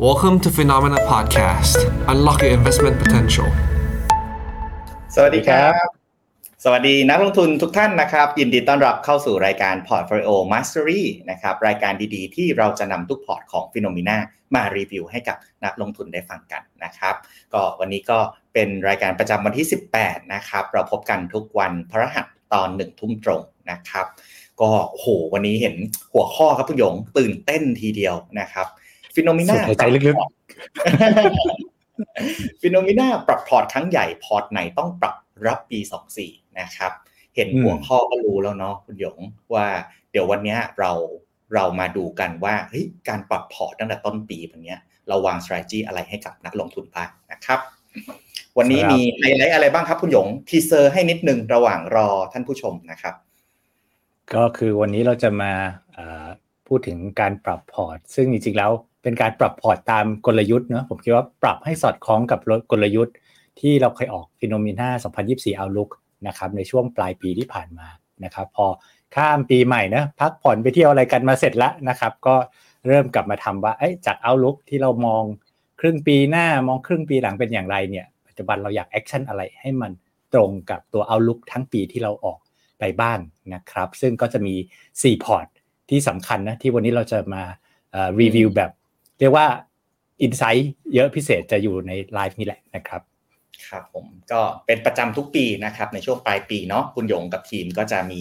Welcome to Phenomena Podcast. Unlock your investment potential. สวัสดีครับ สวัสดีนักลงทุนทุกท่านนะครับ ยินดีต้อนรับเข้าสู่รายการ Portfolio Mastery นะครับ รายการดีๆ ที่เราจะนำทุกพอร์ตของ Phenomena มารีวิวให้กับนักลงทุนได้ฟังกันนะครับ ก็วันนี้ก็เป็นรายการประจำวันที่ 18 นะครับ เราพบกันทุกวันพฤหัสตอนหนึ่งทุ่มตรงนะครับ ก็โอ้โหวันนี้เห็นหัวข้อครับคุณหยงตื่นเต้นทีเดียวนะครับ FINNOMENA สูดหายใจลึก FINNOMENA ปรับพอร์ตครั้งใหญ่พอร์ตไหนต้องปรับรับปี24นะครับ เห็นหัวข้อก็รู้แล้วเนาะคุณหยงว่าเดี๋ยววันเนี้ยเราเรามาดูกันว่าเฮ้ยการปรับพอร์ตตั้งแต่ต้นปีวันเนี้ยเราวาง strategy อะไรให้กับนักลงทุนบ้างนะครับ วันนี้มีไฮไลท์อะไรบ้างครับคุณหยง teaser ให้นิดนึงระหว่างรอท่านผู้ชมนะครับ ก็คือวันนี้เราจะมาเอ่อพูดถึงการปรับพอร์ต ซึ่งจริงๆแล้ว เป็นการปรับพอร์ตตามกลยุทธ์เนอะผมคิดว่าปรับให้สอดคล้องกับกลยุทธ์ที่เราเคยออกฟิโนมิน่า2024 Outlook นะครับในช่วงปลายปีที่ผ่านมานะครับพอข้ามปีใหม่นะพักผ่อนไปเที่ยวอะไรกันมาเสร็จแล้วนะครับ ก็เริ่มกลับมาทำว่าเอ้จาก Outlook ที่เรามองครึ่งปีหน้ามองครึ่งปีหลังเป็นอย่างไรเนี่ยปัจจุบันเราอยาก action อะไรให้มันตรงกับตัว Outlook ทั้งปีที่เราออกไปบ้างนะครับ ซึ่งก็จะมี 4 พอร์ตที่สำคัญนะที่วันนี้เราจะมารีวิวแบบ เรียกว่า insight เยอะพิเศษจะอยู่ในไลฟ์นี่แหละนะครับครับผมก็เป็นประจำทุกปีนะครับ ในช่วงปลายปีเนาะคุณหยงกับทีมก็จะมี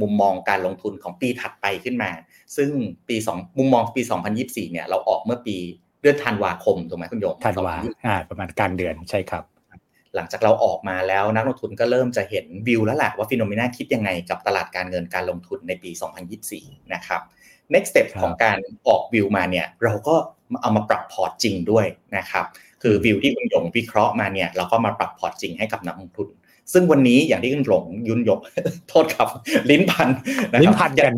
มุมมองการลงทุนของปีถัดไปขึ้นมา ซึ่งปีสองมุมมองปี 2024 เนี่ย เราออกเมื่อปีเดือนธันวาคมถูกไหมคุณหยงธันวาอ่าประมาณกลางเดือนใช่ครับ หลังจากเราออกมาแล้วนักลงทุนก็เริ่มจะเห็นวิวแล้วแหละว่า FINNOMENA คิดยังไงกับตลาดการเงินการลงทุนในปี 2024 นะครับ next step ของการออกวิวมาเนี่ยเราก็เอามาปรับพอร์ตจริงด้วยนะครับ คือวิวที่คุณหยงวิเคราะห์มาเนี่ยเราก็มาปรับพอร์ตจริงให้กับนักลงทุน ซึ่งวันนี้อย่างที่คุณหลงยุนขอโทษครับ ลิ้นพันนะลิ้ครับนพันกัน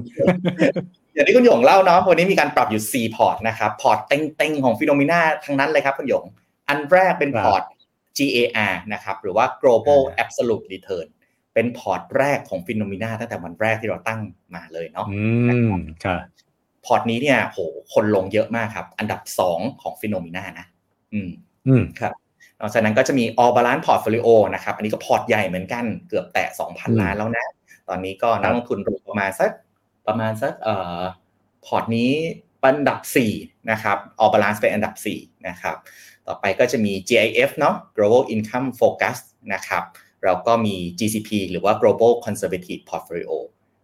อย่างที่คุณหยงเล่าเนาะวันนี้มีการปรับอยู่ 4 พอร์ตนะครับพอร์ตเต็งๆของ FINNOMENA ทั้งนั้นเลยครับคุณหยง อันแรกเป็นพอร์ต GAR นะครับหรือว่า global absolute return เป็นพอร์ตแรกของ FINNOMENA ตั้งแต่วันแรกที่เราตั้งมาเลยเนาะอืมครับ พอร์ตนี้เนี่ยโหคนลงเยอะมากครับ อันดับ 2 ของ FINNOMENA นะ อืม อืมครับนอกจากนั้นก็จะมี all balance portfolio นะครับ อันนี้ก็พอร์ตใหญ่เหมือนกันเกือบแตะ 2,000 ล้านแล้วนะ ตอนนี้ก็นักลงทุนลงประมาณสักประมาณสักเอ่อพอร์ตนี้อันดับ 4 นะครับ all balance เป็นอันดับ 4 นะครับ ต่อไปก็จะมี GIF เนาะ global income focus นะครับแล้วก็มี GCP หรือว่า global conservative portfolio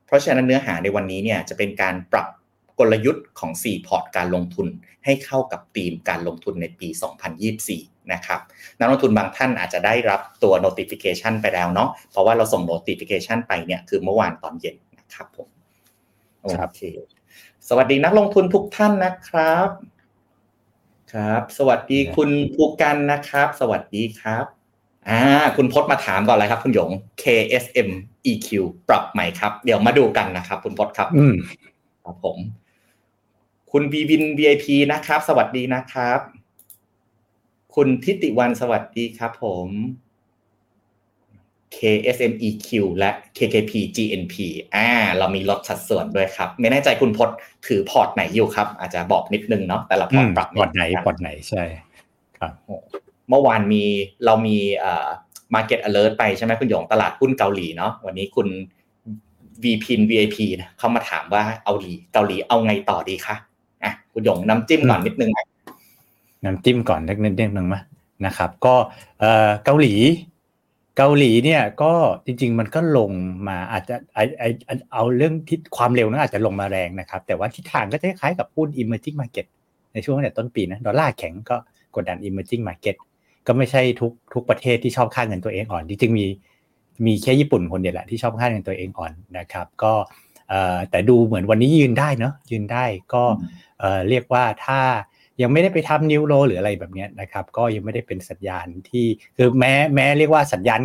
เพราะฉะนั้นเนื้อหาในวันนี้เนี่ยจะเป็นการปรับ กลยุทธ์ของ 4 พอร์ตการลงทุนให้เข้ากับธีมการลงทุนในปี 2024 นะครับ นักลงทุนบางท่านอาจจะได้รับตัว notification ไปแล้วเนาะ เพราะว่าเราส่ง notification ไปเนี่ยคือเมื่อวานตอนเย็นนะครับผม โอครับเค สวัสดีนักลงทุนทุกท่านนะครับ ครับ สวัสดีคุณภูกันนะครับ สวัสดีครับ อ่า คุณพจน์มาถามก่อนเลยครับ คุณหยง KSM EQ ปรับใหม่ครับ เดี๋ยวมาดูกันนะครับ คุณพจน์ครับ อืมครับผม คุณวีวิน VIP นะครับ สวัสดีนะครับ คุณทิติวันสวัสดีครับผม KSMEQ และ KKP GNP อ่า เรามีลดสัดส่วนด้วยครับ ไม่แน่ใจคุณพจน์ถือพอร์ตไหนอยู่ครับ อาจจะบอกนิดนึงเนาะแต่ละพอร์ตปรับพอร์ตไหนพอร์ตไหนใช่ ครับ เมื่อวานมีเรามีเอ่อ market alert ไปใช่ไหมคุณหยงตลาดหุ้นเกาหลีเนาะวันนี้คุณ VP VIP นะเขามาถามว่าเอาดีเกาหลีเอาไงต่อดีคะ อะคุณหยงน้ำจิ้มก่อนนิดนึงนะน้ำจิ้มก่อนเล็กนิดนึงมั้ยนะครับ ก็เอ่อเกาหลี เกาหลีเนี่ยก็จริง ๆ มันก็ลงมาอาจจะไอไอไอ้เอาเรื่องทิศความเร็วนั้นอาจจะลงมาแรงนะครับ แต่ว่าทิศทางก็จะคล้ายกับหุ้น emerging market ในช่วงตั้งแต่ต้นปีนะดอลลาร์แข็งก็กดดัน emerging market ก็ไม่ใช่ทุกทุกประเทศที่ชอบค่าเงินตัวเองอ่อนจริงๆมีมีแค่ญี่ปุ่นคนเดียวแหละที่ชอบค่าเงินตัวเองอ่อนนะครับ ก็เอ่อ แต่ดูเหมือนวันนี้ยืนได้เนาะยืนได้ก็เอ่อเรียกว่าถ้ายังไม่ได้ไปทำ new low หรืออะไรแบบเนี้ยนะครับ ก็ยังไม่ได้เป็นสัญญาณที่คือแม้แม้เรียกว่าสัญญาณ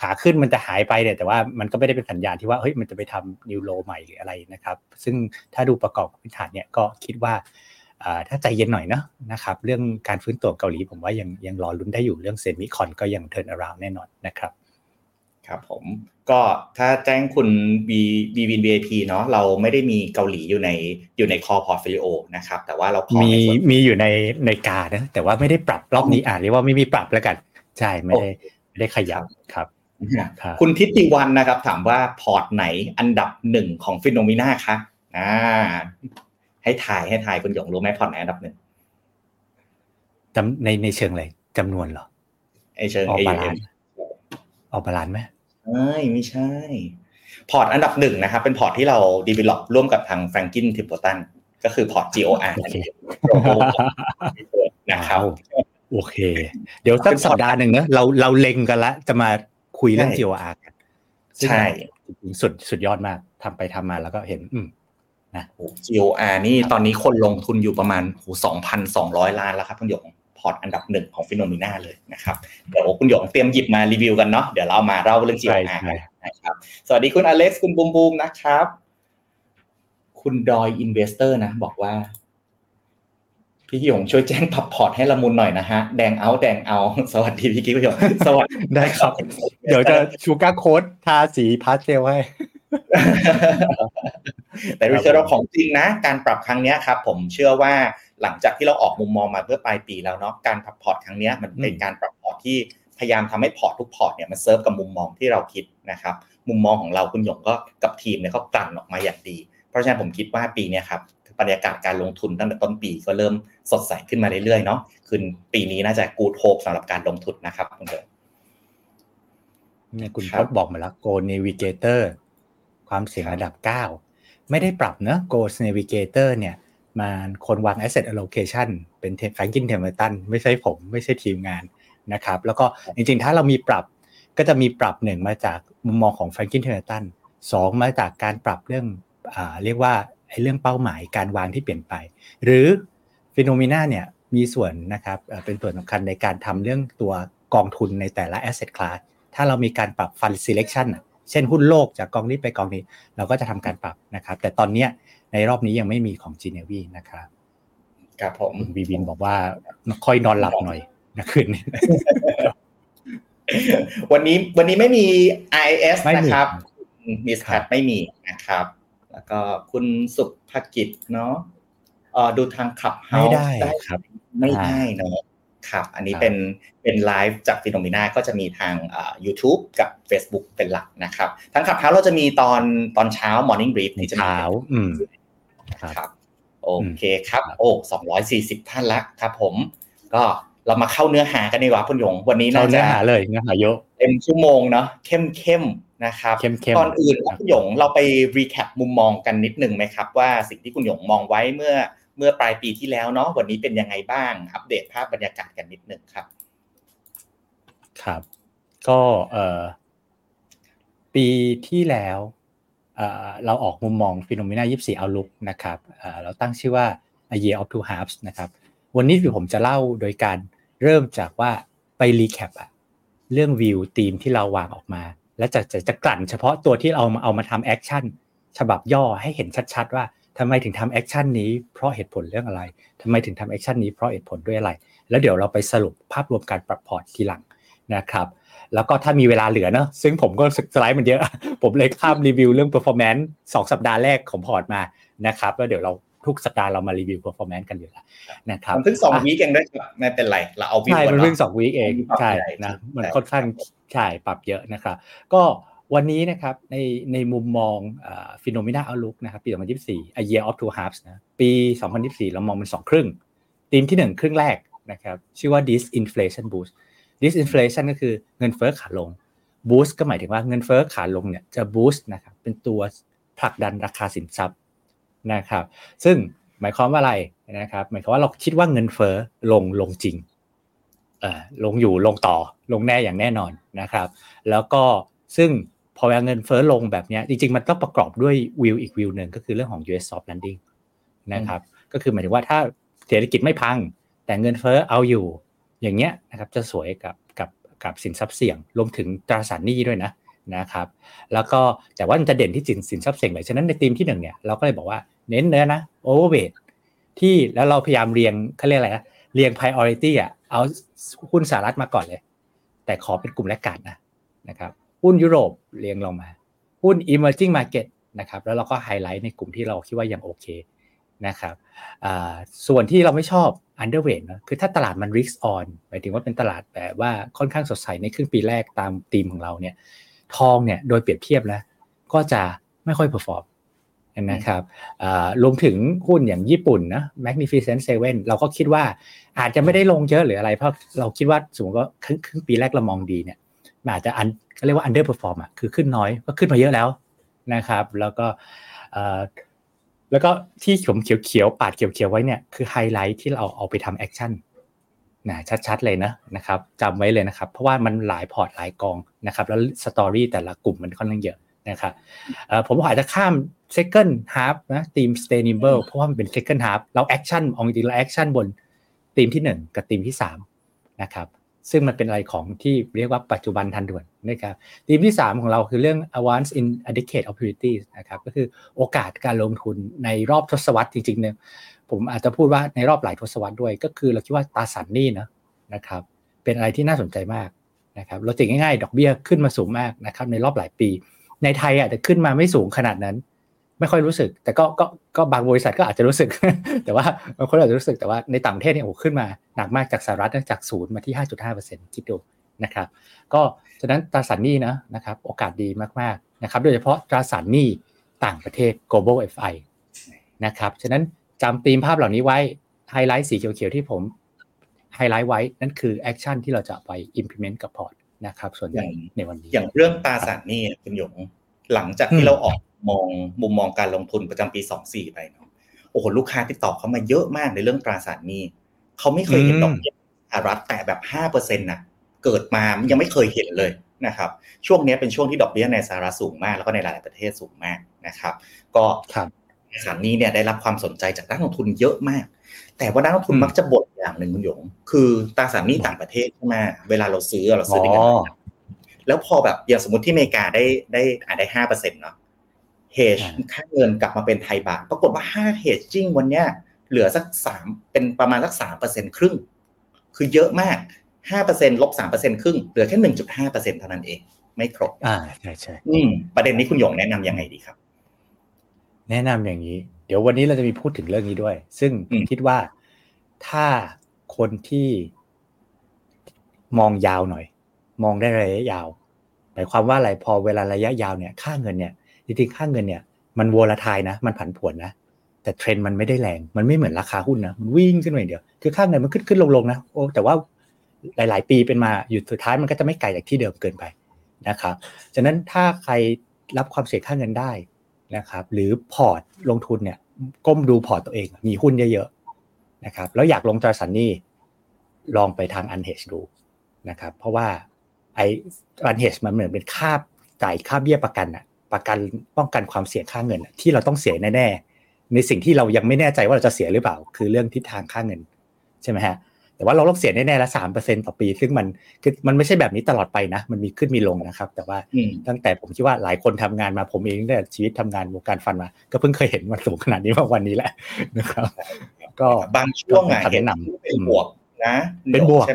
ขาขึ้นมันจะหายไปเนี่ยแต่ว่ามันก็ไม่ได้เป็นสัญญาณที่ว่าเฮ้ยมันจะไปทำ new low ใหม่หรืออะไรนะครับ ซึ่งถ้าดูประกอบกับพื้นฐานเนี่ยก็คิดว่าอ่าถ้าใจเย็นหน่อยเนาะนะครับ เรื่องการฟื้นตัวเกาหลีผมว่ายังยังรอลุ้นได้อยู่เรื่อง semicon ก็ยัง turnaround แน่นอนนะครับ ครับผมก็ถ้าแจ้งคุณบีบีวิน VIP เนาะเราไม่ได้มีเกาหลีอยู่ในอยู่ใน core portfolio นะครับ แต่ว่าเราพอมีในส่วนมีอยู่ในใน GAR นะแต่ว่าไม่ได้ปรับรอบนี้อ่านเรียกว่าไม่มีปรับแล้วกัน ใช่ไม่ได้ไม่ได้ขยับครับครับคุณทิติวันนะครับถามว่าพอร์ตไหนอันดับหนึ่งของ FINNOMENA คะอ่า ให้ถ่ายให้ถ่ายคุณหยงรู้ไหมพอร์ตไหนอันดับหนึ่งจำในในเชิงอะไรจำนวนเหรอไอเชิงออกบาลาน AUM ซ์All Balance ไหม ใช่ไม่ใช่ พอร์ตอันดับหนึ่งนะครับ เป็นพอร์ตที่เรา develop ร่วมกับทาง Franklin Templeton ก็คือพอร์ต GOR โอเคนะครับว้าวโอเค เดี๋ยวสักสัปดาห์หนึ่งเนอะเราเราเล็งกันละ จะมาคุยเรื่องใช่ GOR กันซึ่งใช่สุดสุดยอดมากทำไปทำมาแล้วก็เห็น อืมโอ้ GOR นี่ตอนนี้คนลงทุนอยู่ประมาณโอ้สองพันสองร้อยล้านแล้วครับคุณหยงพ อร์ตอันดับหนึ่งของ FINNOMENA เลยนะครับเดี๋ยวคุณหยงเตรียมหยิบมารีวิวกันเนาะเดี๋ยวเรามาเล่าเรื่องใช่ GOR ใช่นะครับสวัสดีคุณอเล็กซ์คุณบูมบูมนะครับ คุณดอยอินเวสเตอร์นะ บอกว่า พี่หยงช่วยแจ้งปรับพอร์ตให้ละมุนหน่อยนะฮะ แดงเอาแดงเอา สวัสดีพี่กิ๊กคุณหยงสวัสดีได้ครับ เดี๋ยวจะ sugarcoat ทาสีพาสเทลให้แต่ return ของจริงนะ การปรับครั้งเนี้ยครับ ผมเชื่อว่า หลังจากที่เราออกมุมมองมาเมื่อปลายปีแล้วเนาะการปรับพอร์ตครั้งเนี้ยมันเป็นอืมการปรับพอร์ตที่พยายามทำให้พอร์ตทุกพอร์ตเนี่ยมันเซิร์ฟกับมุมมองที่เราคิดนะครับมุมมองของเราคุณหยงก็กับทีมเนี่ยเขากลั่นออกมาอย่างดี เพราะฉะนั้นผมคิดว่าปีเนี้ยครับบรรยากาศการลงทุนตั้งแต่ต้นปีก็เริ่มสดใสขึ้นมาเรื่อยๆเนาะคือปีนี้น่าจะกูดโฮปสำหรับการลงทุนนะครับคุณเดิมเนี่ยครับคุณพจน์บอกมาแล้ว Go Navigator ความเสี่ยงระดับ 9 ไม่ได้ปรับเนอะ Go Navigator เนี่ย มันคนวาง asset allocation เป็น Franklin Templeton ไม่ใช่ผมไม่ใช่ทีมงานนะครับ แล้วก็จริงๆ ถ้าเรามีปรับก็จะมีปรับหนึ่งมาจากมุมมองของ Franklin Templeton สองมาจากการปรับเรื่องอ่าเรียกว่าไอ้เรื่องเป้าหมายการวางที่เปลี่ยนไป หรือฟิโนเมนาเนี่ยมีส่วนนะครับเอ่อเป็นส่วนสำคัญในการทำเรื่องตัวกองทุนในแต่ละ asset class ถ้าเรามีการปรับ fund selection อะเช่นหุ้นโลกจากกองนี้ไปกองนี้ เราก็จะทำการปรับนะครับ แต่ตอนเนี้ย ในรอบนี้ยังไม่มีของ g n v นะครับครับผมคุณบีบินบอกว่าค่อยนอนหลับหน่อยนะคืนนี้วันนี้วันนี้ไม่มี IS ไม่มีนะครับมิสคแครัทบไม่มีนะครับ แล้วก็คุณสุภกิจเนาะเอ่อดูทางขับเฮาไม่ได้ได้ครับ ไม่ได้เนาะครับ อันนี้ครับเป็นเป็นไลฟ์จากฟิโนมิน่าก็จะมีทางอ่า YouTube กับ Facebook เป็นหลักนะครับทางขับเฮาเราจะมีตอนตอนเช้า Morning Brief ที่จะมี เช้าอืมครับครับโอเคครับ โอ้สองร้อยสี่สิบท่านละครับผมก็เรามาเข้าเนื้อหากันดีกว่าคุณหยง วันนี้เราน่าเนื้จะอหาเลยเนื้อหาเยอะเต็มชั่วโมงเนาะเข้มเข้มๆนะครับเข้มๆก่อนอื่นครับคุณหยงเราไปรีแคปมุมมองกันนิดหนึ่งไหมครับ ว่าสิ่งที่คุณหยงมองไว้เมื่อเมื่อปลายปีที่แล้วเนาะวันนี้เป็นยังไงบ้าง อัปเดตภาพบรรยากาศกันนิดหนึ่งครับ ครับ ก็เอ่อปีที่แล้ว เราออกมุมมองฟิโนเมนา24 Outlook นะครับเราตั้งชื่อว่า A Year of Two Halves นะครับ วันนี้ผมจะเล่าโดยการเริ่มจากว่าไป recap อะเรื่อง view theme ที่เราวางออกมา และจะจะจะกลั่นเฉพาะตัวที่เราเอามาทำ actionฉบับย่อให้เห็นชัดๆ ว่าทำไมถึงทำ action นี้เพราะเหตุผลเรื่องอะไรทำไมถึงทำ action นี้เพราะเหตุผลด้วยอะไร แล้วเดี๋ยวเราไปสรุปภาพรวมการปรับพอร์ตทีหลังนะครับ แล้วก็ถ้ามีเวลาเหลือเนอะซึ่งผมก็สไลด์มันเยอะ ผมเลยข้ามรีวิวเรื่อง performance สองสัปดาห์แรกของพอร์ตมานะครับแล้วเดี๋ยวเราทุกสัปดาห์เรามารีวิว performance กันอยู่แล้วนะครับมันเพิ่งสอง week เองด้วยครับไม่เป็นไรเราเอาวิวใช่ก่อมันเนาะเพิ่งสอง week เองมีปรับใช่ใหญ่นะใช่มันค่อนข้างใช่ปรับเยอะนะครับ ก็วันนี้นะครับในในมุมมองฟิโนเมนาเอาลุกนะครับปี 2024 A Year of Two Halves นะปี 2024 เรามองเป็นสองครึ่งธีมที่หนึ่งครึ่งแรกนะครับชื่อว่า disinflation boost disinflation ก็คือเงินเฟ้อขาลง boost ก็หมายถึงว่าเงินเฟ้อขาลงเนี่ยจะ boost นะครับเป็นตัวผลักดันราคาสินทรัพย์นะครับ ซึ่งหมายความว่าอะไรนะครับ หมายความว่าเราคิดว่าเงินเฟ้อลงลงจริงเอ่อลงอยู่ลงต่อลงแน่อย่างแน่นอนนะครับ แล้วก็ซึ่งพอเวลาเงินเฟ้อลงแบบเนี้ยจริงๆ มันต้องประกอบด้วยวิวอีกวิวหนึ่งก็คือเรื่องของ US soft landing นะครับ ก็คือหมายถึงว่าถ้าเศรษฐกิจไม่พัง แต่เงินเฟ้อเอาอยู่ อย่างเงี้ยนะครับจะสวยกับกับกับสินทรัพย์เสี่ยงรวมถึงตราสารหนี้ด้วยนะนะครับแล้วก็แต่ว่ามันจะเด่นที่สินสินทรัพย์เสี่ยงเลยฉะนั้นในธีมที่หนึ่งเนี่ยเราก็เลยบอกว่าเน้นเนื้อนะโอเวอร์เวทที่แล้วเราพยายามเรียงเขาเรียกอะไรนะเรียง priority อะเอาหุ้นสหรัฐมาก่อนเลย แต่ขอเป็นกลุ่มแรกการนะนะครับหุ้นยุโรปเรียงลงมา หุ้น emerging market นะครับแล้วเราก็ไฮไลท์ในกลุ่มที่เราคิดว่ายังโอเค นะครับส่วนที่เราไม่ชอบ underweight นะคือถ้าตลาดมัน risk on หมายถึงว่าเป็นตลาดแบบว่าค่อนข้างสดใสในครึ่งปีแรกตามธีมของเราเนี่ยทองเนี่ยโดยเปรียบเทียบแล้ว ก็จะไม่ค่อย perform นะครับรวมถึงหุ้นอย่างญี่ปุ่นนะ Magnificent Seven เราก็คิดว่าอาจจะไม่ได้ลงเยอะหรืออะไร เพราะเราคิดว่าสมมติว่าครึ่งครึ่งปีแรกเรามองดีเนี่ยอาจจะอันเรียกว่า underperform อะคือขึ้นน้อยก็ขึ้นมาเยอะแล้วนะครับ แล้วก็ แล้วก็ที่ผมเขียวๆปาดเขียวๆไว้เนี่ยคือไฮไลท์ที่เราเอาไปทำ action นะชัดๆเลยนะนะครับจำไว้เลยนะครับ เพราะว่ามันหลายพอร์ตหลายกองนะครับ แล้ว story แต่ละกลุ่มมันค่อนข้างเยอะนะครับผมอาจจะข้าม second half นะธีม sustainable เพราะว่ามันเป็น second half เรา action เอาจริงๆเรา action บนธีมที่ 1 กับธีมที่3นะครับ ซึ่งมันเป็นอะไรของที่เรียกว่าปัจจุบันทันด่วนนะครับธีมที่ 3 ของเราคือเรื่อง once in a decade opportunities นะครับก็คือโอกาสการลงทุนในรอบทศวรรษจริงๆเนี่ยผมอาจจะพูดว่าในรอบหลายทศวรรษด้วย ก็คือเราคิดว่าตราสารหนี้นะนะครับเป็นอะไรที่น่าสนใจมากนะครับเราติงง่ายๆ ดอกเบี้ยขึ้นมาสูงมากนะครับในรอบหลายปี ในไทยอาจจะขึ้นมาไม่สูงขนาดนั้น ไม่ค่อยรู้สึก แต่ก็ก็ก็บางบริษัทก็อาจจะรู้สึก แต่ว่าบางคนอาจจะรู้สึกแต่ว่าในต่างประเทศเนี่ยโอ้ขึ้นมาหนักมากจากสหรัฐจากศูนย์มาที่ 5.5%คิดดูนะครับก็ฉะนั้นตราสารหนี้นะนะครับโอกาสดีมากๆนะครับโดยเฉพาะตราสารหนี้ต่างประเทศ global FI นะครับฉะนั้นจำธีมภาพเหล่านี้ไว้ไฮไลท์สีเขียวๆที่ผมไฮไลท์ไว้นั่นคือ action ที่เราจะไป implement กับพอร์ตนะครับส่วนใหญ่ในวันนี้ อย่างเรื่องตราสารหนี้คุณหยง หลังจากที่เราออกมองมุมมองการลงทุนประจำปี24ไปเนาะโอ้โหลูกค้าติดต่อเขามาเยอะมากในเรื่องตราสารหนี้เขาไม่เคยเห็นดอกเบี้ยสหรัฐแตะแบบ5%น่ะ เกิดมายังไม่เคยเห็นเลยนะครับ ช่วงนี้เป็นช่วงที่ดอกเบี้ยในสหรัฐสูงมากแล้วก็ในหลายประเทศสูงมากนะครับ ก็สารนี้เนี่ยได้รับความสนใจจากนักลงทุนเยอะมาก แต่ว่านักลงทุนมักจะบ่นอย่างหนึ่งคุณหยง คือตราสารนี้ต่างประเทศใช่ไหมเวลาเราซื้อเราซื้อในเงิน แล้วพอแบบอย่างสมมติที่อเมริกาได้ได้อาจได้ห้าเปอร์เซ็นต์เนาะเฮจค่าเงินกลับมาเป็นไทยบาทปรากฏว่าห้าเฮจจิ้งวันเนี้ยเหลือสักสามเป็นประมาณสักสามเปอร์เซ็นครึ่ง คือเยอะมากห้าเปอร์เซ็นลบสามเปอร์เซ็นครึ่งเหลือแค่หนึ่งจุดห้าเปอร์เซ็นเท่านั้นเอง ไม่ครบอ่าใช่ใช่อืมประเด็นนี้คุณหยงแนะนํำยังไงดีครับ แนะนำอย่างนี้ เดี๋ยววันนี้เราจะมีพูดถึงเรื่องนี้ด้วย ซึ่งคิดว่าถ้าคนที่มองยาวหน่อย มองได้ระยะยาวหมายความว่าอะไรพอเวลาระยะยาวเนี่ยค่าเงินเนี่ยจริงๆค่าเงินเนี่ยมันโวลาทายนะ มันผันผวนนะ แต่เทรนด์มันไม่ได้แรง มันไม่เหมือนราคาหุ้นนะ มันวิ่งขึ้นไปเดียว คือค่าเงินมันขึ้นขึ้นลงลงนะโอ้แต่ว่าหลาย ๆ ปีเป็นมาอยู่สุดท้ายมันก็จะไม่ไกลจากที่เดิมเกินไปนะครับฉะนั้นถ้าใครรับความเสี่ยงค่าเงินได้นะครับ หรือพอร์ตลงทุนเนี่ยก้มดูพอร์ตตัวเอง มีหุ้นเยอะๆนะครับ แล้วอยากลงตราสารหนี้ลองไปทาง unhedge ดูนะครับ เพราะว่า ไอ้อัน hedge มันเหมือนเป็นค่าจ่ายค่าเบี้ยประกันอะประกันป้องกันความเสี่ยงค่าเงินที่เราต้องเสียแน่ๆในสิ่งที่เรายังไม่แน่ใจว่าเราจะเสียหรือเปล่า คือเรื่องทิศทางค่าเงินใช่ไหมฮะแต่ว่าเราต้องเสียแน่ๆละสามเปอร์เซ็นต่อปี ซึ่งมันคือมันไม่ใช่แบบนี้ตลอดไปนะ มันมีขึ้นมีลงนะครับ แต่ว่าตั้งแต่ผมคิดว่าหลายคนทำงานมาผมเองเนี่ยชีวิตทำงานวงการฟันมา ก็เพิ่งเคยเห็นมันสูงขนาดนี้มาวันนี้แหละนะครับ ก็บางช่วงอะเห็นเป็นบวกนะ เป็นบวก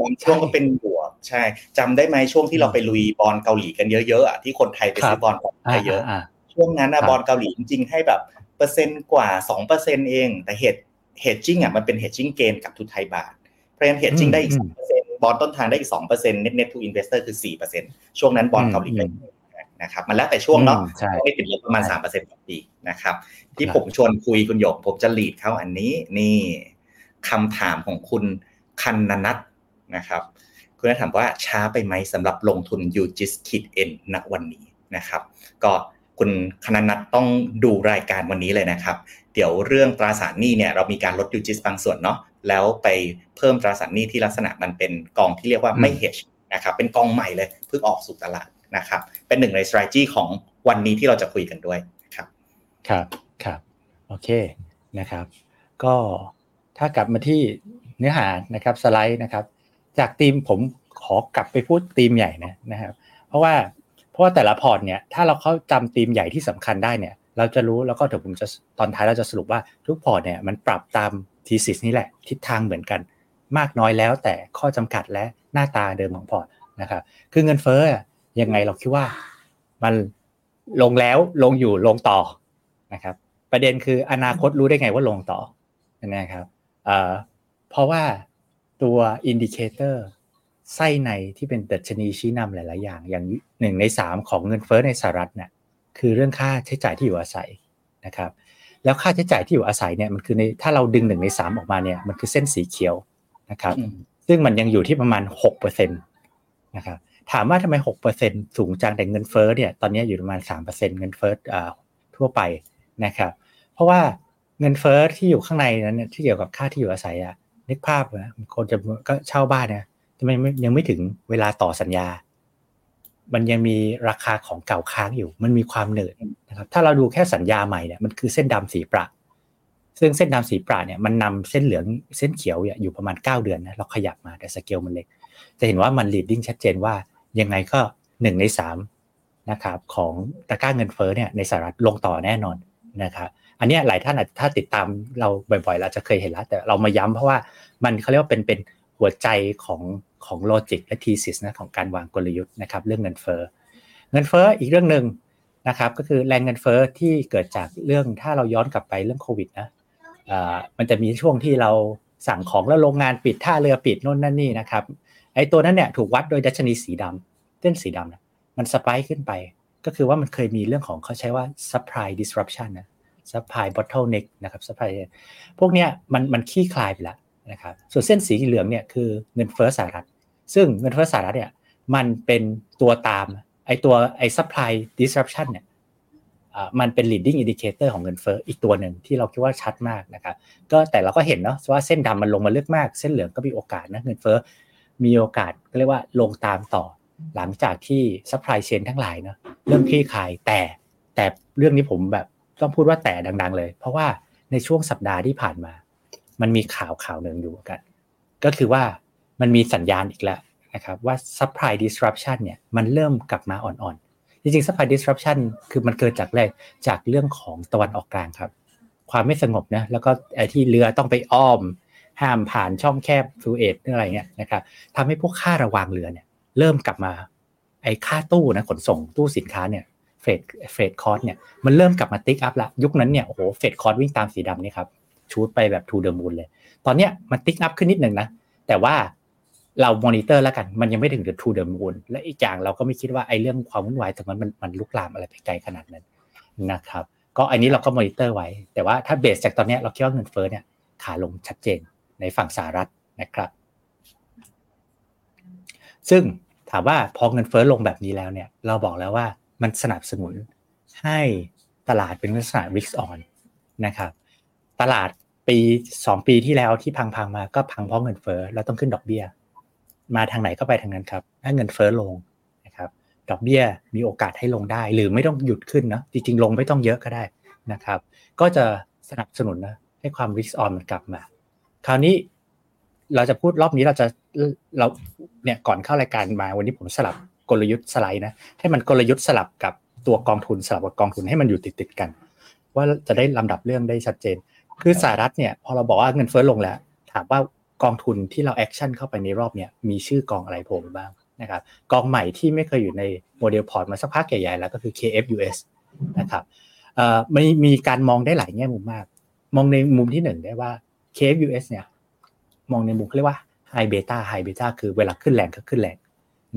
บางช่วงก็เป็นบวก ใช่จำได้ไหมช่วงที่เราไปลุยบอลเกาหลีกันเยอะๆอะที่คนไทยไปซื้อบอลกันเยอะช่วงนั้นอะบอลเกาหลีจริงๆให้แบบเปอร์เซ็นต์กว่าสองเปอร์เซ็นต์เอง แต่ hedge hedging อะมันเป็น hedging gain กลับ to ไทยบาทเพราะฉะนั้น hedging ได้อีกสองเปอร์เซ็นต์บอลต้นทางได้อีกสองเปอร์เซ็นต์ net net to investor คือสี่เปอร์เซ็นต์ช่วงนั้นบอลเกาหลีเป็นนะครับมันแล้วแต่ช่วงเนาะไม่ติดลบประมาณสามเปอร์เซ็นต์ต่อปีนะครับที่ผมชวนคุยคุณหยกผมจะ lead เข้าอันนี้นี่คำถามของคุณคันนัทนะครับ คุณนัทถามว่าช้าไปไหมสำหรับลงทุนยูจิสคิดเอ็นณวันนี้นะครับ ก็คุณคณนัทต้องดูรายการวันนี้เลยนะครับ เดี๋ยวเรื่องตราสารหนี้เนี่ยเรามีการลดยูจิสบางส่วนเนาะแล้วไปเพิ่มตราสารหนี้ที่ลักษณะมันเป็นกองที่เรียกว่าไม่เฮชนะครับเป็นกองใหม่เลยเพิ่งออกสู่ตลาดนะครับ เป็นหนึ่งใน strategy ของวันนี้ที่เราจะคุยกันด้วยครับ ครับครับโอเคนะครับ ก็ถ้ากลับมาที่เนื้อหานะครับสไลด์นะครับ จากธีมผมขอกลับไปพูดธีมใหญ่นะนะครับ เพราะว่าเพราะว่าแต่ละพอร์ตเนี่ยถ้าเราเข้าจำธีมใหญ่ที่สำคัญได้เนี่ย เราจะรู้แล้วก็เดี๋ยวผมจะตอนท้ายเราจะสรุปว่าทุกพอร์ตเนี่ยมันปรับตาม thesis นี่แหละทิศทางเหมือนกัน มากน้อยแล้วแต่ข้อจำกัดและหน้าตาเดิมของพอร์ตนะครับคือเงินเฟ้อยังไงเราคิดว่ามันลงแล้วลงอยู่ลงต่อนะครับ ประเด็นคืออนาคตรู้ได้ไงว่าลงต่อนะครับเพราะว่า ตัว indicator ไส้ในที่เป็นดัชนีชี้นำหลาย ๆ อย่าง อย่างหนึ่งในสามของเงินเฟ้อในสหรัฐเนี่ยคือเรื่องค่าใช้จ่ายที่อยู่อาศัยนะครับ แล้วค่าใช้จ่ายที่อยู่อาศัยเนี่ยมันคือในถ้าเราดึงหนึ่งในสามออกมาเนี่ยมันคือเส้นสีเขียวนะครับ ซึ่งมันยังอยู่ที่ประมาณหกเปอร์เซ็นตนะครับ ถามว่าทำไมหกเปอร์เซ็นสูงจังแต่เงินเฟ้อเนี่ยตอนนี้อยู่ประมาณสามเปอร์เซ็นเงินเฟ้อทั่วไปนะครับ เพราะว่าเงินเฟ้อที่อยู่ข้างในนั้นที่เกี่ยวกับค่าที่อยู่อาศัยอะ นึกภาพนะคนจะก็เช่าบ้านเนี่ยทำไมยังไม่ถึงเวลาต่อสัญญา มันยังมีราคาของเก่าค้างอยู่ มันมีความเหนื่อยนะครับ ถ้าเราดูแค่สัญญาใหม่เนี่ยมันคือเส้นดำสีประ ซึ่งเส้นดำสีประเนี่ยมันนำเส้นเหลืองเส้นเขียวอยู่ประมาณ 9 เดือนนะเราขยับมาแต่สเกลมันเล็ก จะเห็นว่ามัน leading ชัดเจนว่ายังไงก็หนึ่งในสามนะครับของตะก้าเงินเฟ้อเนี่ยในสหรัฐลงต่อแน่นอนนะครับ อันนี้หลายท่านอาจจะถ้าติดตามเราบ่อยๆเราจะเคยเห็นแล้ว แต่เรามาย้ำเพราะว่ามันเขาเรียกว่าเป็นเป็นหัวใจของของโลจิกและทีซิสนะของการวางกลยุทธ์นะครับเรื่องเงินเฟ้อเงินเฟ้ออีกเรื่องหนึ่งนะครับก็คือแรงเงินเฟ้อที่เกิดจากเรื่องถ้าเราย้อนกลับไปเรื่องโควิดนะมันจะมีช่วงที่เราสั่งของแล้วโรงงานปิดท่าเรือปิดโน่นนั่นนี่นะครับไอ้ตัวนั้นเนี่ยถูกวัดโดยดัชนีสีดำเส้นสีดำนะมันสไปค์ขึ้นไป ก็คือว่ามันเคยมีเรื่องของเขาใช้ว่า supply disruption นะ supply bottleneck นะครับ supply พวกเนี้ยมันมันขี้คลายไปแล้วนะครับส่วนเส้นสีเหลืองเนี่ยคือเงินเฟ้อสหรัฐ ซึ่งเงินเฟ้อสหรัฐเนี่ยมันเป็นตัวตามไอตัวไอ supply disruption เนี่ยมันเป็น leading indicator ของเงินเฟ้ออีกตัวหนึ่งที่เราคิดว่าชัดมากนะครับก็แต่เราก็เห็นเนาะว่าเส้นดำมันลงมาเลือกมาก เส้นเหลืองก็มีโอกาสนะเงินเฟ้อมีโอกาสก็เรียกว่าลงตามต่อ หลังจากที่ supply chain ทั้งหลายเนาะเริ่มคลี่คลายแต่แต่เรื่องนี้ผมแบบ ต้องพูดว่าแต่ดัง ๆ เลย เพราะว่าในช่วงสัปดาห์ที่ผ่านมา มันมีข่าวข่าวหนึ่งอยู่กัน ก็คือว่ามันมีสัญญาณอีกแล้วนะครับว่า supply disruption เนี่ยมันเริ่มกลับมาอ่อนๆ จริงๆ supply disruption คือมันเกิดจากอะไรจากเรื่องของตะวันออกกลางครับ ความไม่สงบนะแล้วก็ไอ้ที่เรือต้องไปอ้อม ห้ามผ่านช่องแคบสุเอซอะไรเงี้ยนะครับทำให้พวกค่าระวางเรือเนี่ยเริ่มกลับมาไอ้ค่าตู้นะขนส่งตู้สินค้าเนี่ย freight freight cost เนี่ยมันเริ่มกลับมา tick up ละยุคนั้นเนี่ยโอ้โห freight cost วิ่งตามสีดำนี่ครับshoot ไปแบบ to the moon เลย ตอนเนี้ยมัน tick up ขึ้นนิดหนึ่งนะแต่ว่าเรามอนิเตอร์แล้วกัน มันยังไม่ถึงกับ to the moon และอีกอย่างเราก็ไม่คิดว่าไอ้เรื่องความวุ่นวายตรงนั้นมันมันลุกลามอะไรไปไกลขนาดนั้นนะครับ ก็อันนี้เราก็มอนิเตอร์ไว้ แต่ว่าถ้า base จากตอนนี้เราคิดว่าเงินเฟ้อเนี่ยขาลงชัดเจนในฝั่งสหรัฐนะครับ ซึ่งถามว่าพอเงินเฟ้อลงแบบนี้แล้วเนี่ย เราบอกแล้วว่า มันสนับสนุนให้ตลาดเป็นลักษณะ risk on นะครับ ตลาดปีสองปีที่แล้วที่พังๆมาก็พังเพราะเงินเฟ้อแล้วต้องขึ้นดอกเบี้ย มาทางไหนก็ไปทางนั้นครับ ถ้าเงินเฟ้อลงนะครับ ดอกเบี้ยมีโอกาสให้ลงได้ หรือไม่ต้องหยุดขึ้นนะจริงๆ ลงไม่ต้องเยอะก็ได้นะครับ ก็จะสนับสนุนนะให้ความ risk on มันกลับมา คราวนี้เราจะพูดรอบนี้เราจะเราเนี่ยก่อนเข้ารายการมาวันนี้ผมสลับ กลยุทธ์สไลด์นะให้มันกลยุทธ์สลับกับตัวกองทุนสลับกับกองทุนให้มันอยู่ติดติดกัน ว่าจะได้ลำดับเรื่องได้ชัดเจน คือสหรัฐเนี่ยพอเราบอกว่าเงินเฟ้อลงแล้ว ถามว่ากองทุนที่เรา action เข้าไปในรอบเนี่ยมีชื่อกองอะไรโผล่มาบ้างนะครับกองใหม่ที่ไม่เคยอยู่ใน model port มาสักพักใหญ่ๆแล้วก็คือ KFUS นะครับอ่อมีมีการมองได้หลายแง่มุมมาก มองในมุมที่หนึ่งได้ว่า KFUS เนี่ยมองในมุมเขาเรียกว่า high beta high beta คือเวลาขึ้นแรงก็ขึ้นแรง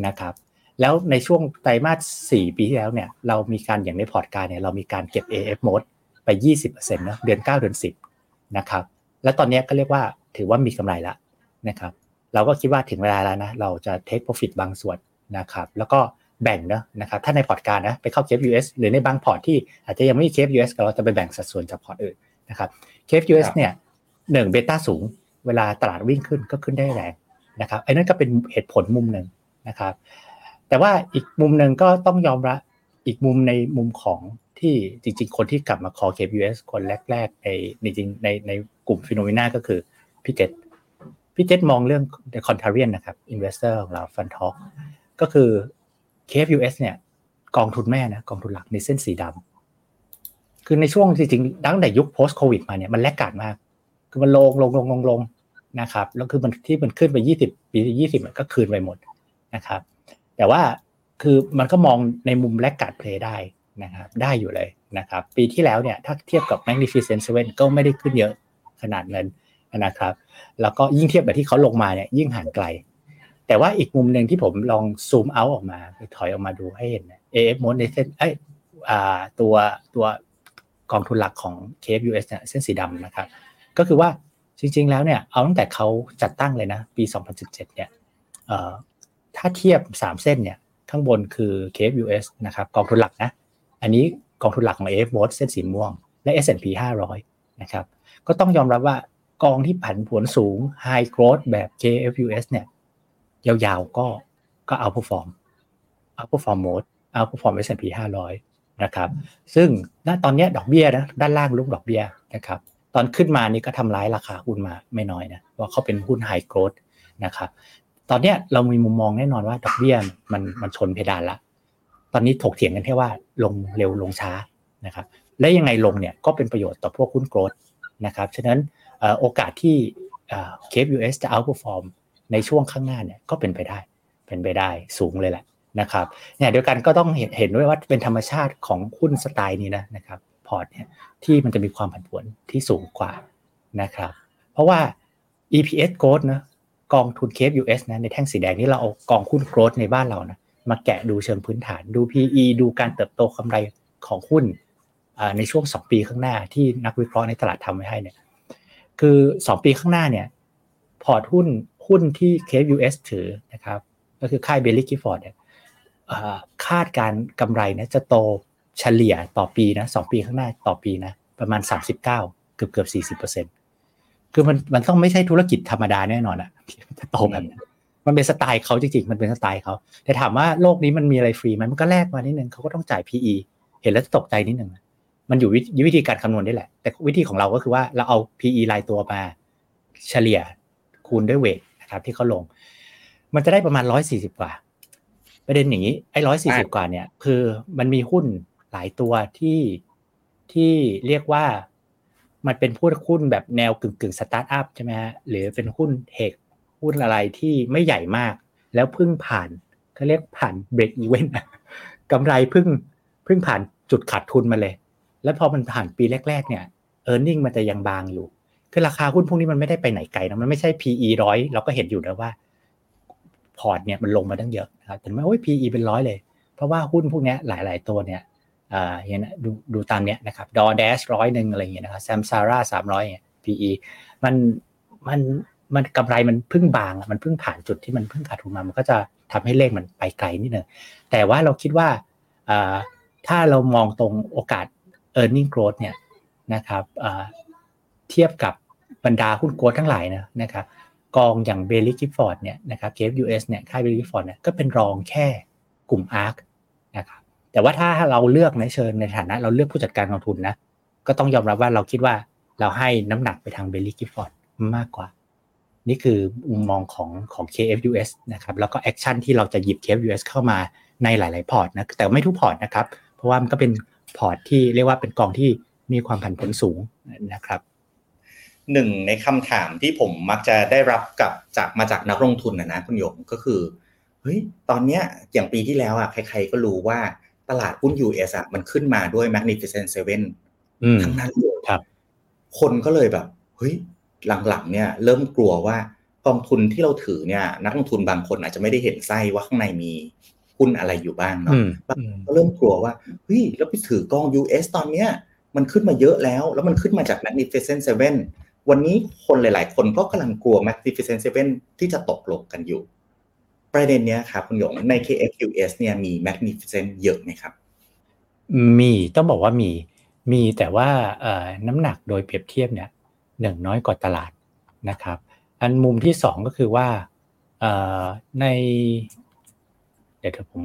นะครับ แล้วในช่วงไตรมาส4ปีที่แล้วเนี่ยเรามีการอย่างในพอร์ต GAR เนี่ยเรามีการเก็บ AFMOAT ไป 20%นะเดือน 9 เดือน 10นะครับแล้วตอนนี้ก็เรียกว่าถือว่ามีกำไรแล้วนะครับเราก็คิดว่าถึงเวลาแล้วนะเราจะ take profit บางส่วนนะครับแล้วก็แบ่งนะนะครับถ้าในพอร์ต GAR นะไปเข้า KFUS หรือในบางพอร์ตที่อาจจะยังไม่มี KFUS ก็เราจะไปแบ่งสัดส่วนจากพอร์ตอื่นนะครับ KFUS เนี่ยหนึ่งเบต้าสูง เวลาตลาดวิ่งขึ้นก็ขึ้นได้แรงนะครับไอ้นั่นก็เป็นเหตุผลมุมหนึ่งนะครับ แต่ว่าอีกมุมหนึ่งก็ต้องยอมรับอีกมุมในมุมของที่จริง ๆ คนที่กลับมาคอ KPUS คนแรก ๆ ในจริงในในกลุ่มฟิโนเมนาก็คือพี่เจษพี่เจษมองเรื่อง The Contrarian นะครับ Investor ของเราฟันทอกก็คือ KFUS เนี่ย กองทุนแม่นะกองทุนหลักในเส้นสีดำคือในช่วงจริงๆตั้งแต่ยุค post covid มาเนี่ยมัน laggard มาก คือมันลงลงลงลงลงนะครับแล้วคือมันที่มันขึ้นไป 20 ปี 20 มันก็คืนไปหมดนะครับ แต่ว่าคือมันก็มองในมุม laggard play ได้นะครับได้อยู่เลยนะครับ ปีที่แล้วเนี่ยถ้าเทียบกับ Magnificent Seven ก็ไม่ได้ขึ้นเยอะขนาดนั้นนะครับ แล้วก็ยิ่งเทียบกับที่เขาลงมาเนี่ยยิ่งห่างไกล แต่ว่าอีกมุมหนึ่งที่ผมลองซูมเอาออกมาถอยออกมาดูให้เห็น AF Mode ในเส้นไอ้ตัวตัวกองทุนหลักของ KFUS เนี่ยเส้นสีดำนะครับ ก็คือว่าจริงๆแล้วเนี่ยเอาตั้งแต่เขาจัดตั้งเลยนะ ปี 2017 เนี่ย ถ้าเทียบ 3 เส้นเนี่ยข้างบนคือ KFUS นะครับกองทุนหลักนะ อันนี้กองทุนหลักของ AF Mode เส้นสีม่วง และ S&P 500 นะครับ ก็ต้องยอมรับว่ากองที่ผันผวนสูง High Growth แบบ KFUS เนี่ยยาวๆก็ก็ outperform outperform MOAT outperform S&P 500 นะครับ ซึ่งณตอนนี้ดอกเบี้ยนะด้านล่างลูกดอกเบี้ยนะครับตอนขึ้นมานี่ก็ทำร้ายราคาหุ้นมาไม่น้อยนะว่าเขาเป็นหุ้น high growth นะครับ ตอนนี้เรามีมุมมองแน่นอนว่าดอกเบี้ยมันมันชนเพดานละตอนนี้ถกเถียงกันแค่ว่าลงเร็วลงช้านะครับ และยังไงลงเนี่ยก็เป็นประโยชน์ต่อพวกหุ้น growth นะครับฉะนั้นโอกาสที่ KFUS จะ outperform ในช่วงข้างหน้าเนี่ยก็เป็นไปได้เป็นไปได้สูงเลยแหละนะครับเนี่ยเดียวกันก็ต้องเห็นเห็นด้วยว่าเป็นธรรมชาติของหุ้นสไตล์นี้นะนะครับพอร์ตเนี่ยที่มันจะมีความผันผวนที่สูงกว่านะครับ เพราะว่า EPS growth นะ กองทุนเคฟ US นะในแท่งสีแดงนี่เราเอากองหุ้น growth ในบ้านเรานะมาแกะดูเชิงพื้นฐานดู PE ดูการเติบโตกำไรของหุ้นในช่วง 2 ปีข้างหน้าที่นักวิเคราะห์ในตลาดทำไว้ให้เนี่ยคือ 2 ปีข้างหน้าเนี่ยพอร์ตหุ้นหุ้นที่ KFUS ถือนะครับก็คือค่าย Baillie Gifford เนี่ยคาดการณ์กำไรนะจะโตเฉลี่ยต่อปีนะสองปีข้างหน้าต่อปีนะประมาณ 39 เกือบเกือบสี่สิบเปอร์เซ็นต์ คือมันมันต้องไม่ใช่ธุรกิจธรรมดาแน่นอนอะจะโตแบบนั้นมันเป็นสไตล์เขาจริงๆ มันเป็นสไตล์เขา แต่ถามว่าโลกนี้มันมีอะไรฟรีไหมมันก็แลกมานิดนึงเขาก็ต้องจ่าย PE เห็นแล้วตกใจนิดนึงมันอยู่วิธีการคำนวณได้แหละ แต่วิธีของเราก็คือว่าเราเอา PE รายตัวมา เฉลี่ยคูณด้วยเวทนะครับ ที่เขาลง มันจะได้ประมาณร้อยสี่สิบกว่า ประเด็นอย่างนี้ไอ้ร้อยสี่สิบกว่าเนี่ย คือมันมีหุ้นหลายตัวที่ที่เรียกว่า มันเป็นพวกหุ้นแบบแนวกึ่งกึ่งสตาร์ทอัพใช่ไหมฮะหรือเป็นหุ้น tech หุ้นอะไรที่ไม่ใหญ่มาก แล้วเพิ่งผ่านเขาเรียกผ่าน break-even กำไรเพิ่งเพิ่งผ่านจุดขาดทุนมาเลย แล้วพอมันผ่านปีแรก ๆ เนี่ย earning มันจะยังบางอยู่ คือราคาหุ้นพวกนี้มันไม่ได้ไปไหนไกลนะมันไม่ใช่ PE ร้อยเราก็เห็นอยู่นะว่า พอร์ตเนี่ยมันลงมาตั้งเยอะนะครับแต่ไม่โอ้ย PE เป็นร้อยเลย เพราะว่าหุ้นพวกนี้หลาย ๆ ตัวเนี่ย อ่าเห็นดูดูตามเนี้ยนะครับ DoorDash ร้อยหนึ่งอะไรเงี้ยนะครับ Samsara สามร้อยเนี่ย PE มันมันมันกำไรมันพึ่งบางมันพึ่งผ่านจุดที่มันพึ่งขาดทุนมา มันก็จะทำให้เลขมันไปไกลนิดนึงแต่ว่าเราคิดว่าถ้าเรามองตรงโอกาส e a r n i n g growth เนี่ยนะครับเทียบกับบรรดาหุ้น growth ทั้งหลายนะนะครับกองอย่าง Baillie Gifford เนี่ยนะครับ KFUS เนี่ยค่าย Baillie Gifford เนี่ยก็เป็นรองแค่กลุ่ม ARK นะครับ แต่ว่าถ้าเราเลือกในเชิงในฐานะ เราเลือกผู้จัดการกองทุนนะ ก็ต้องยอมรับว่าเราคิดว่าเราให้น้ำหนักไปทาง Baillie Gifford มากกว่า นี่คือมุมมองของของ KFUS นะครับ แล้วก็ action ที่เราจะหยิบ KFUS เข้ามาในหลาย ๆ พอร์ตนะ แต่ไม่ทุกพอร์ตนะครับ เพราะว่ามันก็เป็นพอร์ตที่เรียกว่าเป็นกองที่มีความผันผวนสูงนะครับหนึ่งในคำถามที่ผมมักจะได้รับกับจากมาจากนักลงทุนนะนะคุณหยงก็คือเฮ้ยตอนเนี้ยอย่างปีที่แล้วอะใคร ๆก็รู้ว่า ตลาดหุ้น US อะมันขึ้นมาด้วย Magnificent Seven ทั้งนั้นเลยครับ คนก็เลยแบบเฮ้ยหลังๆเนี่ย เริ่มกลัวว่ากองทุนที่เราถือเนี่ย นักลงทุนบางคนอาจจะไม่ได้เห็นไส้ว่าข้างในมีหุ้นอะไรอยู่บ้างเนาะก็เริ่มกลัวว่าเฮ้ยแล้วไปถือกอง US ตอนเนี้ย มันขึ้นมาเยอะแล้ว แล้วมันขึ้นมาจาก Magnificent Seven วันนี้คนหลาย ๆ คนก็กำลังกลัว Magnificent Seven ที่จะตกลงกันอยู่ ประเด็นเนี้ยครับคุณหยงใน KFUS เนี่ยมี Magnificent เยอะไหมครับ มีต้องบอกว่ามีมีแต่ว่าน้ำหนักโดยเปรียบเทียบเนี่ยหนึ่งน้อยกว่าตลาดนะครับ อันมุมที่สองก็คือว่าใน เดี๋ยวผม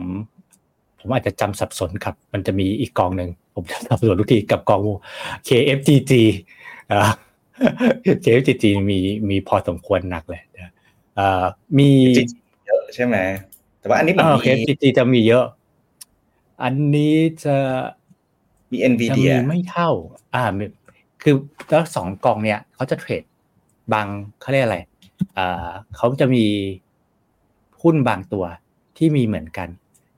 ผมอาจจะจำสับสนครับ มันจะมีอีกกองหนึ่งผมจะสับสนทุกทีกับกอง KFGG อ่า KFGG มีมีพอสมควรหนักเลยอ่ามีเยอะ ใช่ไหมแต่ว่าอันนี้มันมี KFGG จะมีเยอะ อันนี้จะมี NVIDIA ไม่เท่า อ่าคือแล้วสองกองเนี่ยเขาจะเทรดบางเขาเรียกอะไรอ่าเขาจะมีหุ้นบางตัวที่มีเหมือนกัน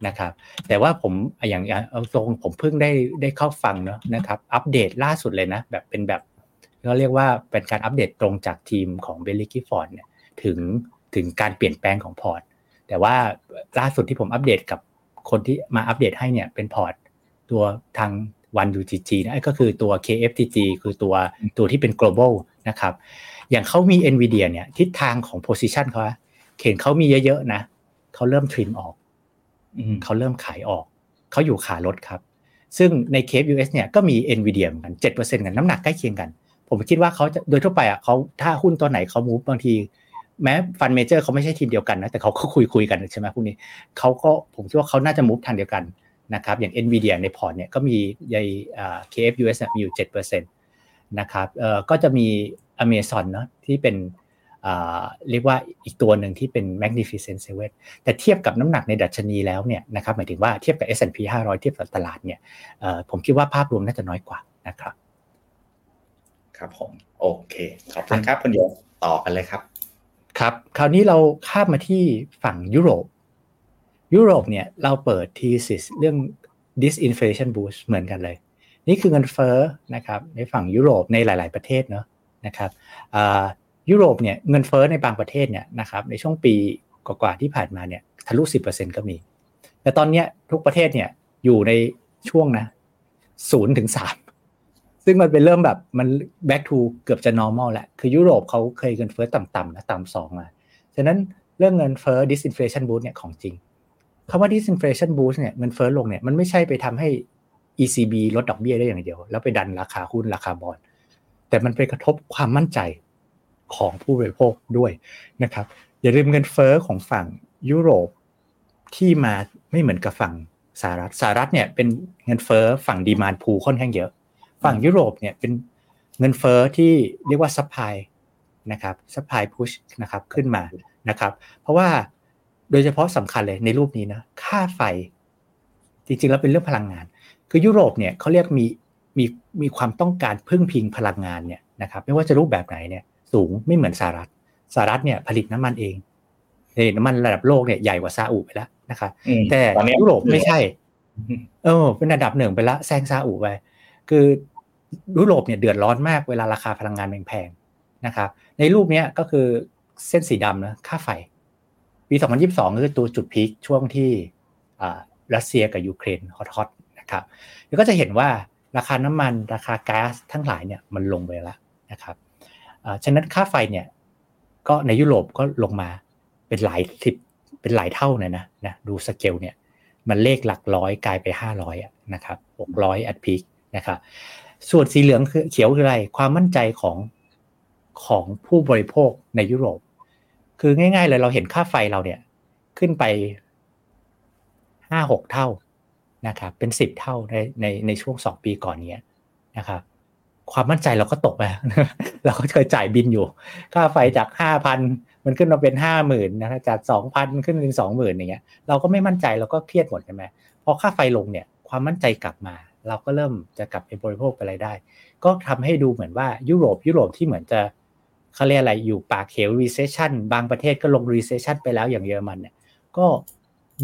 นะครับ แต่ว่าผมอย่างเอาตรงผมเพิ่งได้ได้เข้าฟังเนาะนะครับ อัปเดตล่าสุดเลยนะ แบบเป็นแบบเขาเรียกว่าเป็นการอัปเดตตรงจากทีมของ Baillie Gifford เนี่ยถึงถึงการเปลี่ยนแปลงของพอร์ต แต่ว่าล่าสุดที่ผมอัปเดตกับคนที่มาอัปเดตให้เนี่ยเป็นพอร์ตตัวทางวัน UGG นะก็คือตัว KFGG คือตัวตัวที่เป็น global นะครับ อย่างเขามี NVIDIA เนี่ยทิศทางของ position เขาเห็นเขามีเยอะๆนะเขาเริ่ม trim ออกเขาเริ่มขายออก เขาอยู่ขาลดครับ ซึ่งในเคฟ US เนี่ยก็มี NVIDIA เหมือนกัน7%กันน้ำหนักใกล้เคียงกัน ผมคิดว่าเขาจะโดยทั่วไปอะเขาถ้าหุ้นตัวไหนเขา move บางที แม้ fund manager เขาไม่ใช่ทีมเดียวกันนะแต่เขาก็คุยคุยกันใช่ไหมพวกนี้เขาก็ผมคิดว่าเขาน่าจะ move ทางเดียวกันนะครับอย่าง NVIDIA ในพอร์ตเนี่ยก็มีใน KFUS มีอยู่7%นะครับเอ่อก็จะมี Amazon เนาะที่เป็นเรียกว่าอีกตัวหนึ่งที่เป็น Magnificent Seven แต่เทียบกับน้ำหนักในดัชนีแล้วเนี่ยนะครับหมายถึงว่าเทียบกับ S&P 500 เทียบกับตลาดเนี่ยผมคิดว่าภาพรวมน่าจะน้อยกว่านะครับ ครับผม โอเค ขอบคุณครับคุณโยต่อกันเลยครับ ครับ คราวนี้เราข้ามมาที่ฝั่งยุโรป ยุโรปเนี่ยเราเปิด thesis เรื่อง disinflation boost เหมือนกันเลย นี่คือเงินเฟ้อนะครับในฝั่งยุโรปในหลาย ๆประเทศเนาะนะครับยุโรปเนี่ยเงินเฟ้อในบางประเทศเนี่ยนะครับในช่วงปีกว่าๆที่ผ่านมาเนี่ยทะลุ 10%ก็มี แต่ตอนนี้ทุกประเทศเนี่ยอยู่ในช่วงนะศูนย์ถึงสาม ซึ่งมันเป็นเริ่มแบบมัน back to เกือบจะ normal แหละ คือยุโรปเขาเคยเงินเฟ้อต่ำๆนะต่ำสองมาฉะนั้นเรื่องเงินเฟ้อ disinflation boost เนี่ยของจริงคำว่า disinflation boost เนี่ยเงินเฟ้อลงเนี่ยมันไม่ใช่ไปทำให้ ECB ลดดอกเบี้ยได้อย่างเดียว แล้วไปดันราคาหุ้นราคาบอลแต่มันไปกระทบความมั่นใจของผู้บริโภคด้วยนะครับอย่าลืมเงินเฟ้อของฝั่งยุโรปที่มาไม่เหมือนกับฝั่งสหรัฐสหรัฐเนี่ยเป็นเงินเฟ้อฝั่ง demand pull่อนข้างเยอะ ฝั่งยุโรปเนี่ยเป็นเงินเฟ้อที่เรียกว่า supply นะครับ supply pushนะครับขึ้นมานะครับ เพราะว่าโดยเฉพาะสำคัญเลยในรูปนี้นะค่าไฟ จริงๆ แล้วเป็นเรื่องพลังงาน คือยุโรปเนี่ยเขาเรียกมีมีมีความต้องการพึ่งพิงพลังงานเนี่ยนะครับ ไม่ว่าจะรูปแบบไหนเนี่ยสูงไม่เหมือนสหรัฐสหรัฐเนี่ยผลิตน้ำมันเองน้ำมันระดับโลกเนี่ยใหญ่กว่าซาอุไปแล้วนะครับแต่ยุโรปไม่ใช่เออเป็นระดับหนึ่งไปละแซงซาอุไปคือ ยุโรปเนี่ยเดือดร้อนมากเวลาราคาพลังงานแพงๆนะครับ ในรูปนี้ก็คือเส้นสีดำนะค่าไฟ ปี 2022 คือตัวจุด peak ช่วงที่รัสเซียกับยูเครน hot ๆนะครับแล้วก็จะเห็นว่าราคาน้ำมันราคาก๊าซทั้งหลายเนี่ยมันลงไปแล้วนะครับฉะนั้นค่าไฟเนี่ยก็ในยุโรปก็ลงมาเป็นหลายสิบเป็นหลายเท่าเลยนะนะดูสเกลเนี่ยมันเลขหลักร้อยกลายไปห้าร้อยนะครับหกร้อยอัดพีคนะครับ ส่วนสีเหลืองคือเขียวคืออะไร ความมั่นใจของของผู้บริโภคในยุโรป คือง่าย ๆ เลยเราเห็นค่าไฟเราเนี่ย ขึ้นไปห้าหกเท่านะครับเป็นสิบเท่าในในในช่วงสองปีก่อนเนี้ยนะครับความมั่นใจเราก็ตกไปเราก็เคยจ่ายบินอยู่ ค่าไฟจากห้าพันมันขึ้นมาเป็นห้าหมื่นนะครับจากสองพันขึ้นเป็นสองหมื่นอย่างเงี้ย เราก็ไม่มั่นใจเราก็เครียดหมดใช่ไหมพอค่าไฟลงเนี่ย ความมั่นใจกลับมา เราก็เริ่มจะกลับไปบริโภคไปอะไรได้ ก็ทำให้ดูเหมือนว่ายุโรปยุโรปที่เหมือนจะเขาเรียกอะไรอยู่ปากเขว recession บางประเทศก็ลง recession ไปแล้วอย่างเยอรมันเนี่ยก็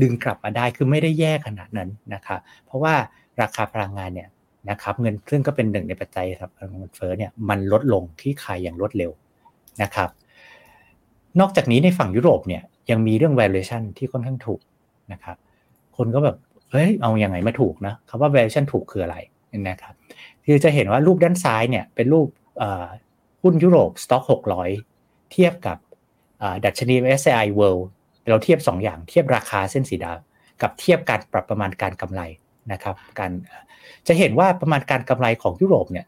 ดึงกลับมาได้คือไม่ได้แย่ขนาดนั้นนะครับเพราะว่าราคาพลังงานเนี่ยนะครับเงินซึ่งก็เป็นหนึ่งในปัจจัยครับเงินเฟ้อเนี่ยมันลดลงที่ขายอย่างรวดเร็วนะครับ นอกจากนี้ในฝั่งยุโรปเนี่ยยังมีเรื่อง valuation ที่ค่อนข้างถูกนะครับ คนก็แบบ เฮ้ยเอาอยัางไงมาถูกนะคำว่า valuation ถูกคืออะไรนะครับคือจะเห็นว่ารูปด้านซ้ายเนี่ยเป็นรูปหุ้นยุโรปสต็อก600 เทียบกับดัชนี MSCI World เราเทียบ 2 อย่างเทียบราคาเส้นสีดำกับเทียบการปรับประมาณการกำไรนะครับการจะเห็นว่าประมาณการกำไรของยุโรปเนี่ย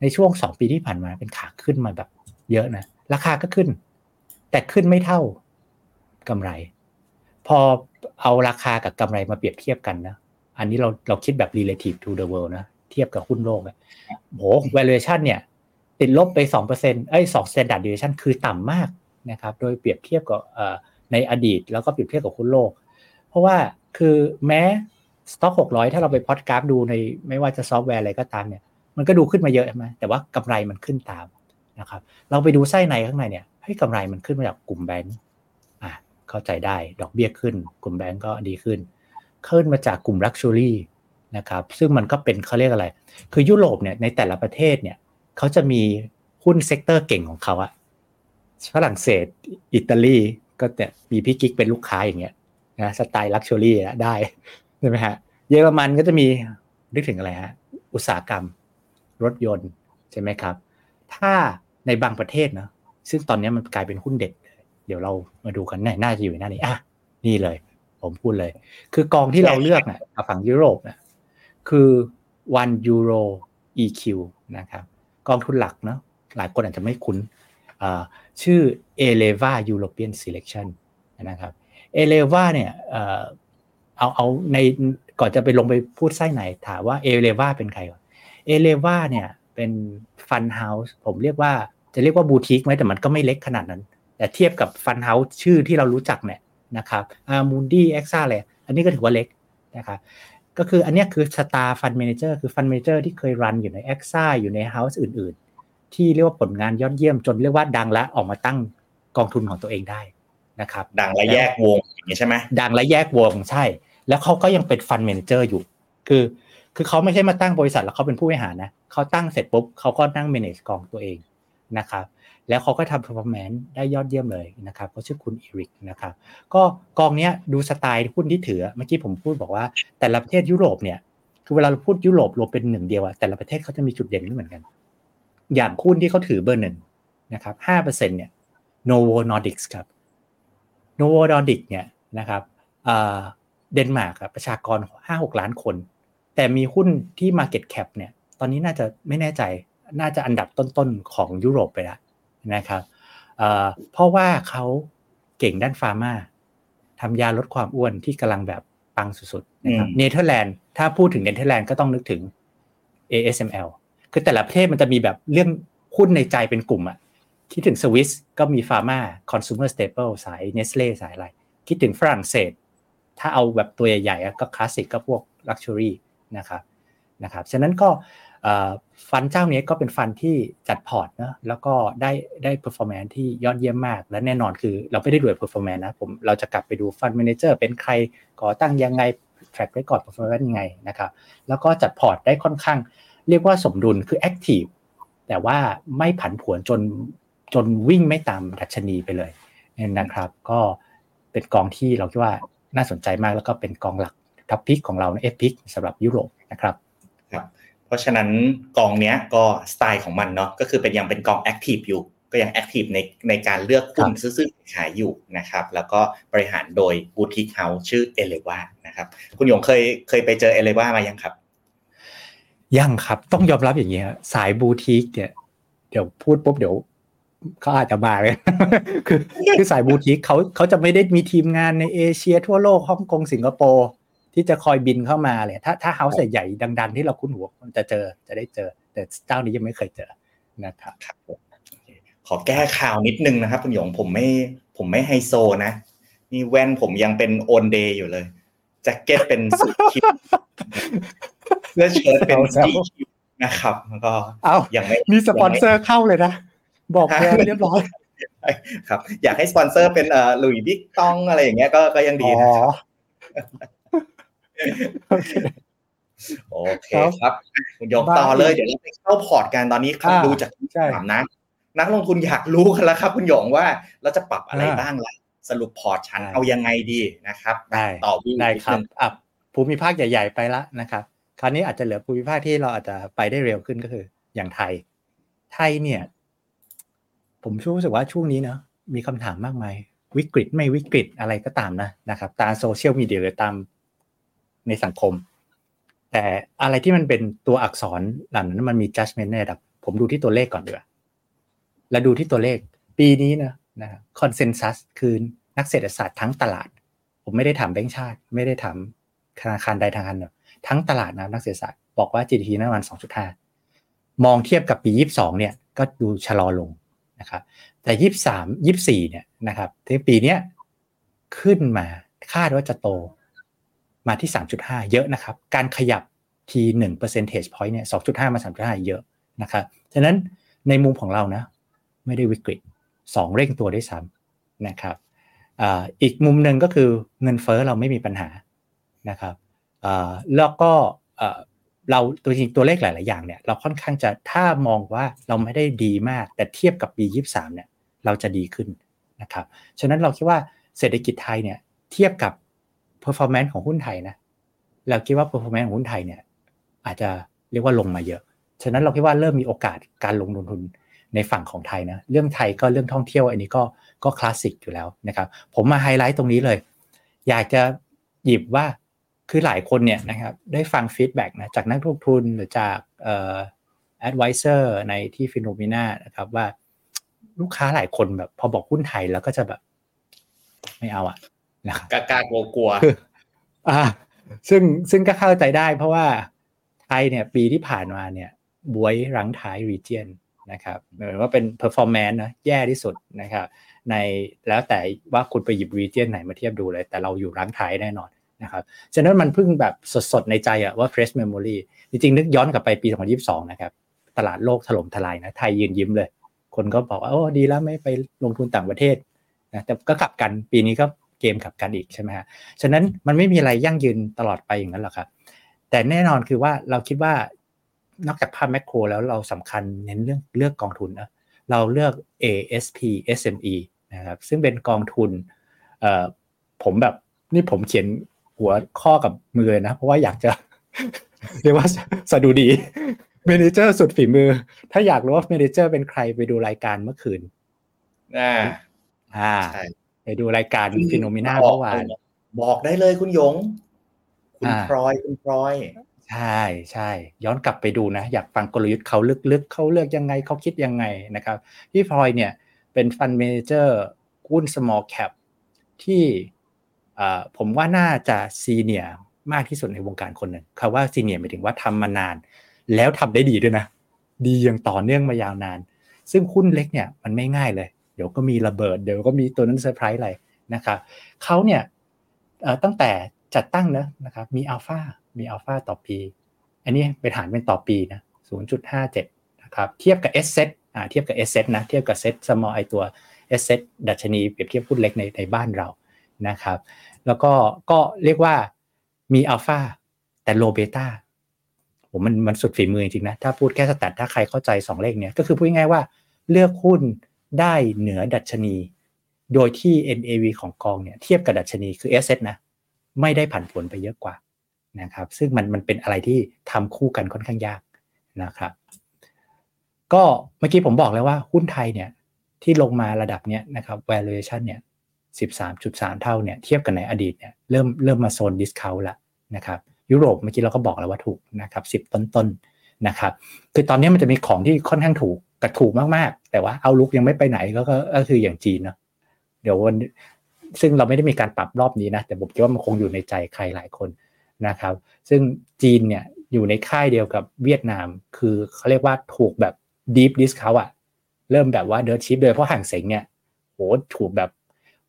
ในช่วงสองปีที่ผ่านมาเป็นขาขึ้นมาแบบเยอะนะราคาก็ขึ้น แต่ขึ้นไม่เท่ากำไร พอเอาราคากับกำไรมาเปรียบเทียบกันนะ อันนี้เราเราคิดแบบ relative to the world นะ เทียบกับหุ้นโลกอะโห valuation เนี่ย ติดลบไปสองเอ้ยสอง standard deviation คือต่ำมากนะครับ โดยเปรียบเทียบกับในอดีต แล้วก็เปรียบเทียบกับหุ้นโลก เพราะว่าคือแม้สต็อกหกร้อยถ้าเราไปพอดกราฟดูในไม่ว่าจะซอฟต์แวร์อะไรก็ตามเนี่ย มันก็ดูขึ้นมาเยอะใช่ไหมแต่ว่ากำไรมันขึ้นตามนะครับ เราไปดูไส้ในข้างในเนี่ยให้กำไรมันขึ้นมาจากกลุ่มแบงก์ เข้าใจได้ดอกเบี้ยขึ้น กลุ่มแบงก์ก็ดีขึ้น ขึ้นมาจากกลุ่ม luxury นะครับซึ่งมันก็เป็นเขาเรียกอะไร คือยุโรปเนี่ยในแต่ละประเทศเนี่ยเขาจะมีหุ้น sector เก่งของเขาอะฝรั่งเศส อิตาลีก็แต่มีพี่กิ๊กเป็นลูกค้าอย่างเงี้ยนะสไตล์ luxury ได้ใช่ไหมฮะเยอรมันก็จะมีนึกถึงอะไรฮะอุตสาหกรรมรถยนต์ใช่ไหมครับ ถ้าในบางประเทศเนาะซึ่งตอนนี้มันกลายเป็นหุ้นเด็ด เดี๋ยวเรามาดูกันแน่น่าจะอยู่หน้านี้อะนี่เลย ผมพูดเลย คือกองที่เราเลือกเนี่ยฝั่งยุโรปเนี่ยคือ ONE-EUROEQ นะครับ กองทุนหลักเนาะหลายคนอาจจะไม่คุ้นชื่อ Eleva European Selection นะครับ Eleva เนี่ยเอาเอาในก่อนจะไปลงไปพูดไส้ในถามว่า Eleva เป็นใครก่อน Eleva เนี่ยเป็น fund house ผมเรียกว่าจะเรียกว่าบูติกไหมแต่มันก็ไม่เล็กขนาดนั้น แต่เทียบกับ fund house ชื่อที่เรารู้จักเนี่ยนะครับ Amundi AXA อะไรอันนี้ก็ถือว่าเล็กนะครับก็คืออันนี้คือ star fund manager คือ fund manager ที่เคย run อยู่ใน AXA อยู่ใน house อื่น ๆ ที่เรียกว่าผลงานยอดเยี่ยมจนเรียกว่าดังและออกมาตั้งกองทุนของตัวเองได้นะครับ ดังและแยกวงอย่างนี้ใช่ไหมดังและแยกวงใช่ แล้วเขาก็ยังเป็นฟันเมนเจอร์อยู่ คือ คือเขาไม่ใช่มาตั้งบริษัทแล้วเขาเป็นผู้บริหารนะเขาตั้งเสร็จปุ๊บเขาก็นั่ง manage กองตัวเอง นะครับแล้วเขาก็ทำ performance ได้ยอดเยี่ยมเลยนะครับเขาชื่อคุณอีริกนะครับก็กองนี้ดูสไตล์หุ้นที่ถือเมื่อกี้ผมพูดบอกว่า แต่ละประเทศยุโรปเนี่ยคือเวลาเราพูดยุโรปรวมเป็นหนึ่งเดียวอะแต่ละประเทศเขาจะมีจุดเด่นไม่เหมือนกัน อย่างหุ้นที่เขาถือเบอร์หนึ่งนะครับห้าเปอร์เซ็นเนี่ย Novo Nordics ครับ Novo Nordics เนี่ยนะครับเดนมาร์กประชากรห้าหกล้านคน แต่มีหุ้นที่ Market Cap เนี่ย ตอนนี้น่าจะไม่แน่ใจ น่าจะอันดับต้นๆของยุโรปไปแล้วนะครับเพราะว่าเขาเก่งด้านฟาร์มาทำยาลดความอ้วนที่กำลังแบบปังสุดๆนะครับเนเธอร์แลนด์ถ้าพูดถึงเนเธอร์แลนด์ก็ต้องนึกถึง ASML คือแต่ละประเทศมันจะมีแบบเรื่องหุ้นในใจเป็นกลุ่มอะคิดถึงสวิสก็มี pharma consumer staple สายเนสเล่สายอะไร คิดถึงฝรั่งเศส ถ้าเอาแบบตัวใหญ่ๆก็คลาสสิกก็พวก luxury นะครับนะครับฉะนั้นก็ fund เจ้านี้ก็เป็น fund ที่จัดพอร์ตนะแล้วก็ได้ได้ performance ที่ยอดเยี่ยมมาก และแน่นอนคือเราไม่ได้ดู performance นะผมเราจะกลับไปดู fund manager เป็นใครก่อตั้งยังไง track record performance ยังไงนะครับแล้วก็จัดพอร์ตได้ค่อนข้าง เรียกว่าสมดุลคือ active แต่ว่าไม่ผันผวนจนจนวิ่งไม่ตามดัชนีไปเลยนะครับ ก็เป็นกองที่เราคิดว่าน่าสนใจมากแล้วก็เป็นกองหลัก top pick ของเราใน F Pick สำหรับยุโรปนะครับ เพราะฉะนั้นกองเนี้ยก็สไตล์ของมันเนาะก็คือเป็นยังเป็นกอง active อยู่ ก็ยัง active ในในการเลือกหุ้นซื้อขายอยู่นะครับแล้วก็บริหารโดย boutique house ชื่อ Eleva นะครับคุณหยงเคยเคยไปเจอ Eleva มายังครับ ยังครับต้องยอมรับอย่างเงี้ยสายบูติกเนี่ยเดี๋ยวพูดปุ๊บเดี๋ยวเขาอาจจะมาเลย คือคือสายบูติกเขาเขาจะไม่ได้มีทีมงานในเอเชียทั่วโลกฮ่องกงสิงคโปร์ ที่จะคอยบินเข้ามาเลยถ้าถ้าเฮาส์ใหญ่ดัง ๆ ที่เราคุ้นหัวมันจะเจอจะได้เจอ แต่เจ้านี้ยังไม่เคยเจอนะครับขอแก้ข่าวนิดนึงนะครับคุณหยงผมไม่ผมไม่ไฮโซนะนี่แว่นผมยังเป็นโอนเดย์อยู่เลยแจ็คเก็ตเป็นสุดคิปเสื้อเชิ้ตเป็นสีคิปนะครับแล้วก็ยังไม่มีสปอนเซอร์เข้าเลยนะ บอกแเรียบร้อยครับ อยากให้สปอนเซอร์เป็นเอ่อลุยบิ๊กตองอะไรอย่างเงี้ยก็ก็ยังดีนะครับ โอเคครับคุณหยงต่อเลย เดี๋ยวเราไปเข้าพอร์ตกันตอนนี้ครับดูจากถามนะ นักลงทุนอยากรู้กันแล้วครับ คุณหยงว่าเราจะปรับอะไรบ้างล่ะสรุปพอร์ตชั้นเอายังไงดีนะครับได้ต่อวิ่งได้ครับอะภูมิภาคใหญ่ ๆ ไปละนะครับ คราวนี้อาจจะเหลือภูมิภาคที่เราอาจจะไปได้เร็วขึ้นก็คือ อย่างไทย ไทยเนี่ย ผมรู้สึกว่าช่วงนี้เนาะมีคำถามมากมาย วิกฤตไม่วิกฤตอะไรก็ตามนะนะครับ ตามโซเชียลมีเดียหรือตาม ในสังคม แต่อะไรที่มันเป็นตัวอักษรหลังนั้นมันมี judgment ในระดับ ผมดูที่ตัวเลขก่อนเดือแล้วดูที่ตัวเลข ปีนี้นะนะคอนเซนแซสคือนักเศรษฐศาสตร์ทั้งตลาด ผมไม่ได้ถามแบงค์ชาติ ไม่ได้ถามธนาคารใดทางนั้นทั้งตลาดนะนักเศรษฐศาสตร์บอกว่า GDP น่าประมาณ2.5 มองเทียบกับปี 22 เนี่ยก็ดูชะลอลงนะครับแต่ 23 24 เนี่ยนะครับที่ปีนี้ขึ้นมาคาดว่าจะโต มาที่ 3.5 เยอะนะครับ การขยับที1 percentage point เนี่ย 2.5 มา 3.5 เยอะนะครับฉะนั้นในมุมของเรานะ ไม่ได้วิกฤต 2 เร่งตัวได้ซ้ำนะครับอีกมุมหนึ่งก็คือเงินเฟอ้อเราไม่มีปัญหานะครับแล้วก็เราตัวจริงตัวเลขหลาย ๆ อย่างเนี่ยเราค่อนข้างจะถ้ามองว่าเราไม่ได้ดีมาก แต่เทียบกับปี 23เนี่ยเราจะดีขึ้นนะครับฉะนั้นเราคิดว่าเศรษฐกิจไทยเนี่ยเทียบกับ performance ของหุ้นไทยนะเราคิดว่า performance ของหุ้นไทยเนี่ย อาจจะเรียกว่าลงมาเยอะ ฉะนั้นเราคิดว่าเริ่มมีโอกาสการลงทุนในฝั่งของไทยนะ เรื่องไทยก็เรื่องท่องเที่ยวอันนี้ก็ก็คลาสสิกอยู่แล้วนะครับ ผมมาไฮไลท์ตรงนี้เลย อยากจะหยิบว่าคือหลายคนเนี่ยนะครับได้ฟัง feedback นะจากนักลงทุนหรือจากเอ่อadvisor ในที่ FINNOMENA นะครับว่าลูกค้าหลายคนแบบพอบอกหุ้นไทยแล้วก็จะแบบ ไม่เอาอะ นะครับกล้ากลัวกลัวอ่าซึ่งซึ่งก็เข้าใจได้ เพราะว่าไทยเนี่ยปีที่ผ่านมาเนี่ยบ๊วยรังท้าย region นะครับหมายว่าเป็น performance นะแย่ที่สุดนะครับ ในแล้วแต่ว่าคุณไปหยิบ region ไหนมาเทียบดูเลย แต่เราอยู่รังท้ายแน่นอนนะครับฉะนั้นมันเพิ่งแบบสดๆในใจอะว่า fresh memory จริงๆ นึกย้อนกลับไปปี 2022 นะครับ ตลาดโลกถล่มทลายนะ ไทยยืนยิ้มเลย คนก็บอกว่า โอ้ ดีแล้วไม่ไปลงทุนต่างประเทศนะแต่ก็กลับกันปีนี้ก็ เกมกลับกันอีกใช่ไหมฮะฉะนั้นมันไม่มีอะไรยั่งยืนตลอดไปอย่างนั้นหรอกครับ แต่แน่นอนคือว่าเราคิดว่านอกจากภาพแมกโครแล้วเราสำคัญเน้นเรื่องเลือกกองทุนนะเราเลือก ASP SME นะครับซึ่งเป็นกองทุนเอ่อผมแบบนี่ผมเขียนหัวข้อกับมือนะ เพราะว่าอยากจะเรียกว่าสดุดี manager สุดฝีมือ ถ้าอยากรู้ว่า manager เป็นใครไปดูรายการเมื่อคืนอ่าอ่า ไปดูรายการ FINNOMENA เมื่อวานบอกได้เลยคุณหยง คุณพลอยคุณพลอยใช่ใช่ย้อนกลับไปดูนะ อยากฟังกลยุทธ์เขาลึกๆเขาเลือกยังไงเขาคิดยังไงนะครับพี่พลอยเนี่ยเป็น fund manager หุ้น small cap ที่ผมว่าน่าจะ senior มากที่สุดในวงการคนหนึ่งคำว่า senior หมายถึงว่าทำมานาน แล้วทำได้ดีด้วยนะ ดีอย่างต่อเนื่องมายาวนาน ซึ่งหุ้นเล็กเนี่ยมันไม่ง่ายเลยเดี๋ยวก็มีระเบิด เดี๋ยวก็มีตัวนั้นเซอร์ไพรส์อะไรนะครับเขาเนี่ยตั้งแต่จัดตั้งนะนะครับมีอัลฟามีอัลฟาต่อปี อันนี้ไปฐานเป็นต่อปีนะ0.57นะครับเทียบกับเอสเซอ่าเทียบกับเอสเซนะเทียบกับเซตสมอลไอตัวเอสเซดัชนีเปรียบเทียบหุ้นเล็กในในบ้านเรานะครับ แล้วก็ก็เรียกว่ามีอัลฟาแต่โลเบต้าผมมันมันสุดฝีมือจริงๆนะ ถ้าพูดแค่สแตทถ้าใครเข้าใจ 2 เลขเนี้ยก็คือพูดง่ายว่าเลือกหุ้น ได้เหนือดัชนี โดยที่ NAV ของกองเนี่ยเทียบกับดัชนีคือ s อนะไม่ได้ผันผวนไปเยอะกว่านะครับซึ่งมันมันเป็นอะไรที่ทำคู่กันค่อนข้างยากนะครับก็เมื่อกี้ผมบอกแล้วว่าหุ้นไทยเนี่ยที่ลงมาระดับเนี้ยนะครับ valuation เนี่ย 13.3 เท่าเนี่ยเทียบกันในอดีตเนี่ยเริ่มเริ่มมาโซนดิสคาวละนะครับยุโรปเมื่อกี้เราก็บอกแล้วว่าถูกนะครับ 10 ต้นๆนนะครับคือตอนนี้มันจะมีของที่ค่อนข้างถูก กับถูกมากๆ แต่ว่าเอาลุกยังไม่ไปไหนก็ก็คืออย่างจีนเนาะเดี๋ยววันซึ่งเราไม่ได้มีการปรับรอบนี้นะ แต่ผมคิดว่ามันคงอยู่ในใจใครหลายคนนะครับ ซึ่งจีนเนี่ยอยู่ในค่ายเดียวกับเวียดนาม คือเขาเรียกว่าถูกแบบ deep discount อะเริ่มแบบว่า dirt cheap เลยเพราะฮั่งเส็งเนี่ยโหถูกแบบ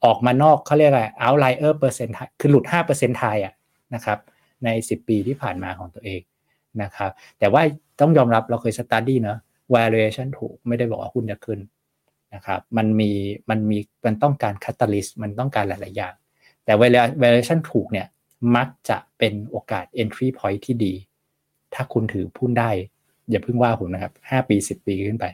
ออกมานอกเขาเรียกอะไร outlier percentile คือหลุด5%ไทยอะนะครับ ใน 10 ปีที่ผ่านมาของตัวเองนะครับ แต่ว่าต้องยอมรับเราเคย study เนาะ valuation ถูกไม่ได้บอกว่าหุ้นจะขึ้นนะครับ มันมีมันมีมันต้องการ catalyst มันต้องการหลาย ๆ อย่าง แต่ valuation ถูกเนี่ยมักจะเป็นโอกาส entry point ที่ดี ถ้าคุณถือหุ้นได้ อย่าเพิ่งว่าผมนะครับ 5 ปี 10 ปีขึ้นไป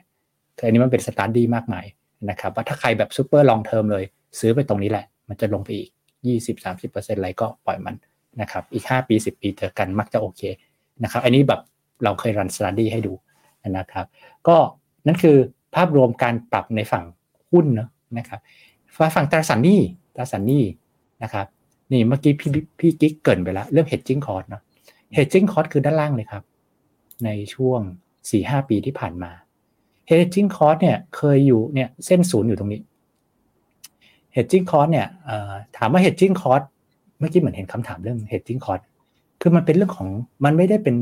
อันนี้มันเป็น study มากมายนะครับว่าถ้าใครแบบ super long term เลย ซื้อไปตรงนี้แหละ มันจะลงไปอีก 20-30%อะไรก็ปล่อยมันนะครับ อีก 5 ปี 10 ปีเจอกันมักจะโอเคนะครับ อันนี้แบบเราเคยรันสตาร์ดี้ให้ดู นะครับ ก็นั่นคือภาพรวมการปรับในฝั่งหุ้นเนาะนะครับฝั่งตราสารหนี้ตราสารหนี้นะครับนี่เมื่อกี้พี่พี่กิ๊กเกินไปแล้วเรื่อง hedging cost เนาะ hedging cost คือด้านล่างเลยครับ ในช่วง 4-5 ปีที่ผ่านมา hedging cost เนี่ยเคยอยู่เนี่ยเส้นศูนย์อยู่ตรงนี้ hedging cost เนี่ยถามว่า hedging cost เมื่อกี้เหมือนเห็นคำถามเรื่อง hedging cost คือมันเป็นเรื่องของมันไม่ได้เป็น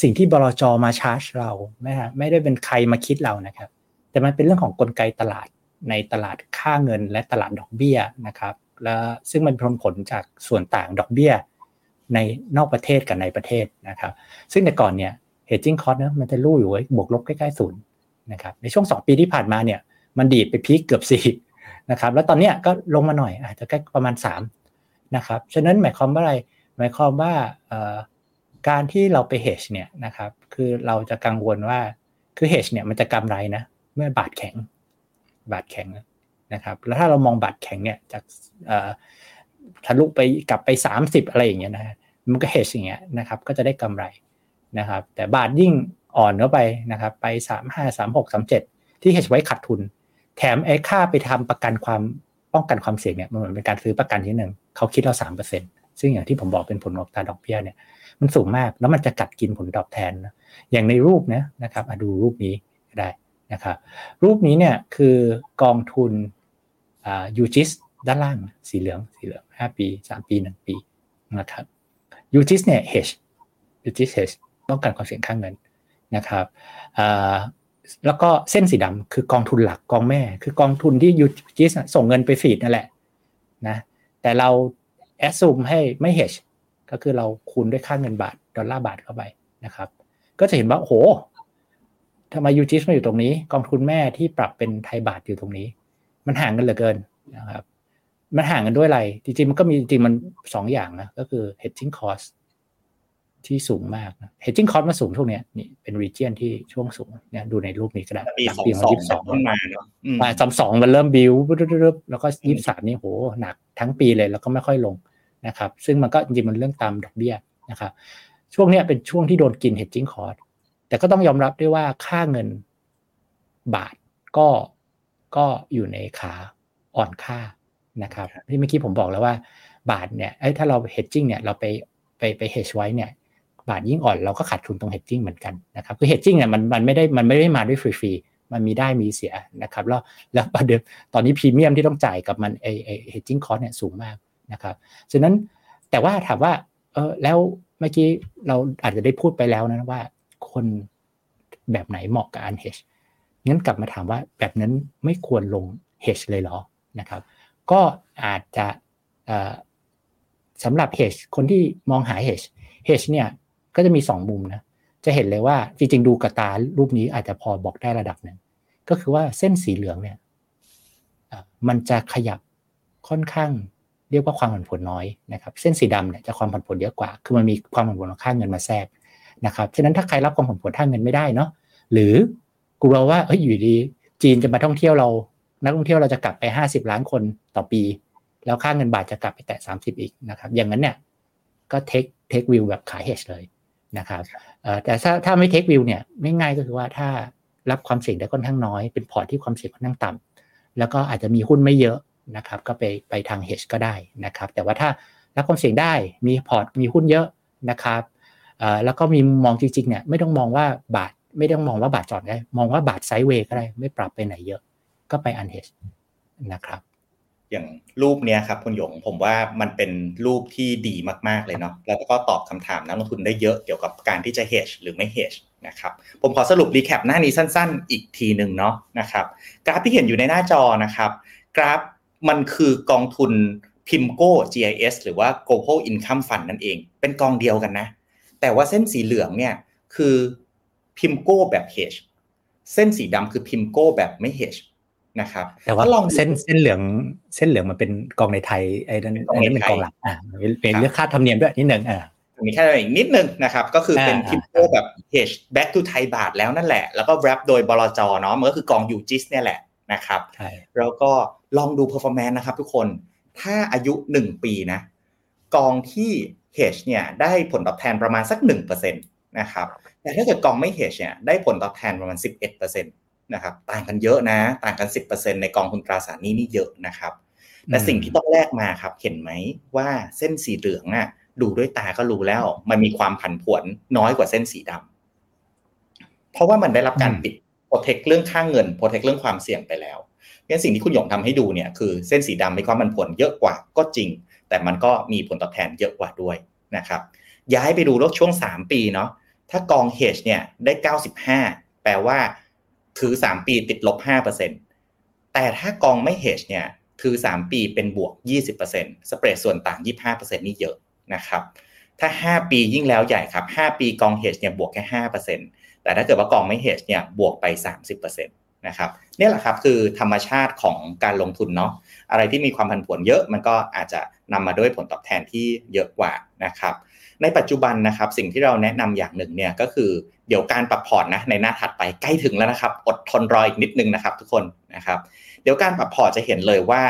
สิ่งที่บลจมาชาร์จเราไม่ฮะไม่ได้เป็นใครมาคิดเรานะครับ แต่มันเป็นเรื่องของกลไกตลาดในตลาดค่าเงินและตลาดดอกเบี้ยนะครับแล้วซึ่งมันผลผลจากส่วนต่างดอกเบี้ยในนอกประเทศกับในประเทศนะครับ ซึ่งแต่ก่อนเนี่ย hedging cost เนี่ยมันจะลู่อยู่ไว้บวกลบใกล้ๆศูนย์นะครับในช่วง 2 ปีที่ผ่านมาเนี่ยมันดีดไปพีคเกือบ4นะครับแล้วตอนเนี้ยก็ลงมาหน่อยอาจจะใกล้ประมาณ3นะครับฉะนั้นหมายความว่าอะไรหมมายความว่า การที่เราไป hedge เนี่ยนะครับ คือเราจะกังวลว่าคือ hedge เนี่ยมันจะกำไรนะ เมื่อบาทแข็ง บาทแข็งนะครับ แล้วถ้าเรามองบาทแข็งเนี่ยจากทะลุไปกลับไป 30 อะไรอย่างเงี้ยนะมันก็ hedge อย่างเงี้ยนะครับ ก็จะได้กำไรนะครับ แต่บาทยิ่งอ่อนเข้าไปนะครับ ไป 3 5 3 6 3 7 ที่ hedge ไว้ขาดทุน แถมไอ้ค่าไปทำประกันความป้องกันความเสี่ยงเนี่ยมันเหมือนเป็นการซื้อประกันที่หนึ่งเขาคิดเราสามเปอร์เซ็นต์ ซึ่งอย่างที่ผมบอกเป็นผลตอบแทนดอกเบี้ยเนี่ยมันสูงมากแล้วมันจะกัดกินผลตอบแทนนะอย่างในรูปนะนะครับดูรูปนี้ได้นะครับรูปนี้เนี่ยคือกองทุนอ่ายูจิสด้านล่างสีเหลืองสีเหลืองห้าปีสามปีหนึ่งปีนะครับUGIS เนี่ย hedge UGIS hedge ป้องกันความเสี่ยงค่าเงินนะครับอ่าแล้วก็เส้นสีดำคือกองทุนหลักกองแม่ คือกองทุนที่ UGIS ส่งเงินไป feed นั่นแหละนะแต่เรา แอดซูมให้ไม่เฮชก็คือเราคูณด้วยค่าเงินบาทดอลลาร์บาทเข้าไปนะครับ ก็จะเห็นว่าโอ้โหทำไม UGIS มาอยู่ตรงนี้ กองทุนแม่ที่ปรับเป็นไทยบาทอยู่ตรงนี้ มันห่างกันเหลือเกินนะครับมันห่างกันด้วยอะไร จริงๆ มันก็มีจริงมันสองอย่างนะ ก็คือ hedging cost ที่สูงมากนะ hedging cost มาสูงช่วงนี้นี่เป็น region ที่ช่วงสูงเนี่ยดูในรูปนี้ก็ได้ปีสองสองสองมาเนาะสองสองมันเริ่มบิวแล้วก็ยี่สิบสามนี่โหหนักทั้งปีเลยแล้วก็ไม่ค่อยลง นะครับ ซึ่งมันก็จริงๆมันเรื่องตามดอกเบี้ยนะครับ ช่วงนี้เป็นช่วงที่โดนกิน hedging cost แต่ก็ต้องยอมรับด้วยว่าค่าเงินบาทก็ก็อยู่ในขาอ่อนค่านะครับที่เมื่อกี้ผมบอกแล้วว่าบาทเนี่ยไอ้ถ้าเรา hedging เนี่ยเราไปไปไป hedge ไว้เนี่ยบาทยิ่งอ่อนเราก็ขาดทุนตรง hedging เหมือนกันนะครับคือ hedging เนี่ยมันมันไม่ได้มันไม่ได้มาด้วยฟรีๆมันมีได้มีเสียนะครับแล้วแล้วประเด็นตอนนี้พรีเมียมที่ต้องจ่ายกับมันไอไอ hedging cost เนี่ยสูงมาก นะครับฉะนั้นแต่ว่าถามว่าเออแล้วเมื่อกี้เราอาจจะได้พูดไปแล้วนะว่าคนแบบไหนเหมาะกับอัน hedge งั้นกลับมาถามว่าแบบนั้นไม่ควรลง hedge เลยเหรอนะครับ ก็อาจจะสำหรับ hedge คนที่มองหา hedge hedge เนี่ยก็จะมีสองมุมนะจะเห็นเลยว่าจริงๆดูกระตารูปนี้อาจจะพอบอกได้ระดับหนึ่งก็คือว่าเส้นสีเหลืองเนี่ยมันจะขยับค่อนข้าง เรียกว่าความผันผวนน้อยนะครับเส้นสีดำเนี่ยจะความผันผวนเยอะกว่า คือมันมีความผันผวนของค่าเงินมาแทรกนะครับฉะนั้นถ้าใครรับความผันผวนค่าเงินไม่ได้เนาะหรือกลัวว่าเฮ้ยอยู่ดีๆ จีนจะมาท่องเที่ยวเรา นักท่องเที่ยวเราจะกลับไปห้าสิบล้านคนต่อปี แล้วค่าเงินบาทจะกลับไปแตะสามสิบอีกนะครับอย่างนั้นเนี่ยก็ take take view แบบสาย hedge เลยนะครับแต่ถ้าถ้าไม่ take view เนี่ยไม่ง่ายก็คือว่าถ้ารับความเสี่ยงได้ค่อนข้างน้อย เป็นพอร์ตที่ความเสี่ยงค่อนข้างต่ำแล้วก็อาจจะมีหุ้นไม่เยอะ นะครับก็ไปไปทางเฮชก็ได้นะครับ แต่ว่าถ้ารับความเสี่ยงได้มีพอร์ตมีหุ้นเยอะนะครับแล้วก็มีมองจริงๆเนี่ยไม่ต้องมองว่าบาทไม่ต้องมองว่าบาทจอดได้ มองว่าบาท sideway ก็ได้ ไม่ปรับไปไหนเยอะ ก็ไปอันเฮชนะครับ อย่างรูปเนี้ยครับคุณหยงผมว่ามันเป็นรูปที่ดีมากๆเลยเนาะแล้วก็ตอบคำถามนักลงทุนได้เยอะเกี่ยวกับการที่จะ hedge หรือไม่ hedge นะครับผมขอสรุปรีแคปหน้านี้สั้นๆ อีกทีหนึ่งเนาะนะครับกราฟที่เห็นอยู่ในหน้าจอนะครับกราฟ มันคือกองทุน PIMCO GIS หรือว่า Global Income Fund นั่นเอง เป็นกองเดียวกันนะ แต่ว่าเส้นสีเหลืองเนี่ยคือ PIMCO แบบ hedge เส้นสีดำคือ PIMCO แบบไม่ hedge นะครับ แต่ว่าลองเส้นเส้นเหลืองเส้นเหลืองมันเป็นกองในไทยไอ้นั่นอันนี้เป็นกองหลักอ่าเป็นเรื่องค่าธรรมเนียมด้วยนิดนึงอ่ามีแค่อีกนิดนึงนะครับ ก็คือเป็นทิปโปแบบ hedge back to ไทยบาทแล้วนั่นแหละ แล้วก็แรปโดยบลจเนาะมันก็คือกองยูจิสเนี่ยแหละ นะครับ แล้วก็ลองดู performance นะครับทุกคน ถ้าอายุ 1 ปีนะ กองที่ hedge เนี่ยได้ผลตอบแทนประมาณสัก 1%นะครับ แต่ถ้าเกิดกองไม่ hedge เนี่ยได้ผลตอบแทนประมาณ 11%นะครับ ต่างกันเยอะนะ ต่างกัน 10%ในกองทุนตราสารนี้นี่เยอะนะครับ แต่สิ่งที่ต้องแลกมาครับ เห็นไหมว่าเส้นสีเหลืองอะดูด้วยตาก็รู้แล้ว มันมีความผันผวนน้อยกว่าเส้นสีดำเพราะว่ามันได้รับการปิดโปรเทคเรื่องค่างเงินโปรเทคเรื่องความเสี่ยงไปแล้วงั้นสิ่งที่คุณหยงทำให้ดูเนี่ยคือเส้นสีดำมีความผันผวนเยอะกว่าก็จริง แต่มันก็มีผลตอบแทนเยอะกว่าด้วยนะครับย้ายไปดูรถช่วง 3 ปีเนาะถ้ากองเฮชเนี่ยได้ 95 แปลว่าถือ 3 ปีติดลบ 5%แต่ถ้ากองไม่เฮชเนี่ยถือ 3 ปีเป็นบวก 20%สเปรดส่วนต่าง 25%นี่เยอะนะครับถ้า 5 ปียิ่งแล้วใหญ่ครับ 5 ปีกองเฮชเนี่ยบวกแค่ 5% แต่ถ้าเกิดว่ากองไม่เฮชเนี่ยบวกไป 30%นนะครับนี่แหละครับคือธรรมชาติของการลงทุนเนาะอะไรที่มีความผันผวนเยอะมันก็อาจจะนำมาด้วยผลตอบแทนที่เยอะกว่านะครับในปัจจุบันนะครับสิ่งที่เราแนะนำอย่างหนึ่งเนี่ยก็คือเดี๋ยวการปรับพอร์ตนะในหน้าถัดไปใกล้ถึงแล้วนะครับอดทนรออีกนิดนึงนะครับทุกคนนะครับเดี๋ยวการปรับพอร์ตจะเห็นเลยว่า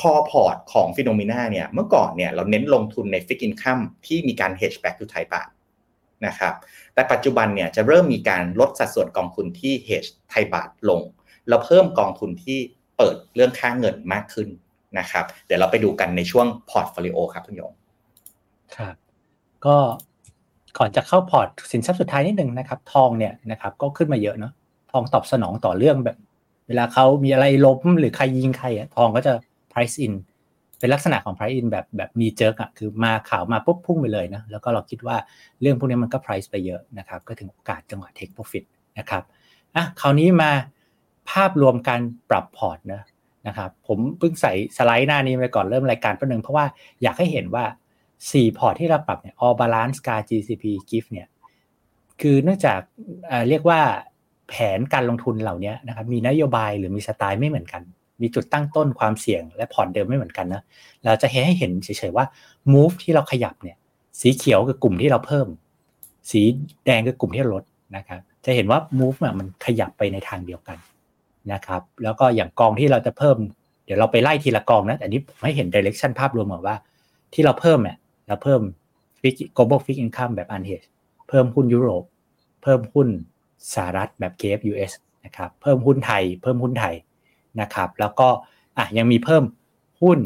core port ของ FINNOMENA เนี่ยเมื่อก่อนเนี่ยเราเน้นลงทุนใน fixed income ที่มีการ hedge back to ไทยบาทนะครับ แต่ปัจจุบันเนี่ยจะเริ่มมีการลดสัดส่วนกองทุนที่ hedge ไทยบาทลง แล้วเพิ่มกองทุนที่เปิดเรื่องค่าเงินมากขึ้นนะครับ เดี๋ยวเราไปดูกันในช่วง portfolio ครับคุณหยงครับก็ก่อนจะเข้าพอร์ตสินทรัพย์สุดท้ายนิดหนึ่งนะครับ ทองเนี่ยนะครับก็ขึ้นมาเยอะเนาะทองตอบสนองต่อเรื่องแบบ เวลาเขามีอะไรล้มหรือใครยิงใครอะทองก็จะ price in เป็นลักษณะของ price in แบบแบบมี jerk อะคือมาข่าวมาปุ๊บพุ่งไปเลยนะแล้วก็เราคิดว่าเรื่องพวกนี้มันก็ price ไปเยอะนะครับก็ถึงโอกาสจังหวะ take profit นะครับอะคราวนี้มาภาพรวมการปรับพอร์ตนะนะครับผมเพิ่งใส่สไลด์หน้านี้ไปก่อนเริ่มรายการแป๊บหนึ่งเพราะว่าอยากให้เห็นว่า 4 พอร์ตที่เราปรับเนี่ย All Balance GAR GCP GIF เนี่ยคือเนื่องจากเรียกว่าแผนการลงทุนเหล่านี้นะครับมีนโยบายหรือมีสไตล์ไม่เหมือนกัน มีจุดตั้งต้นความเสี่ยงและพอร์ตเดิมไม่เหมือนกันนะเราจะเห็นให้เห็นเฉยๆว่า move ที่เราขยับเนี่ยสีเขียวคือกลุ่มที่เราเพิ่ม สีแดงคือกลุ่มที่ลดนะครับจะเห็นว่า move มันขยับไปในทางเดียวกันนะครับแล้วก็อย่างกองที่เราจะเพิ่ม เดี๋ยวเราไปไล่ทีละกองนะแต่นี้ผมให้เห็น direction ภาพรวมว่า ที่เราเพิ่มเนี่ยเราเพิ่ม global fixed income แบบ unhedged เพิ่มหุ้นยุโรป เพิ่มหุ้นสหรัฐแบบ KFUS นะครับเพิ่มหุ้นไทย เพิ่มหุ้นไทย นะครับ แล้วก็อะยังมีเพิ่มหุ้น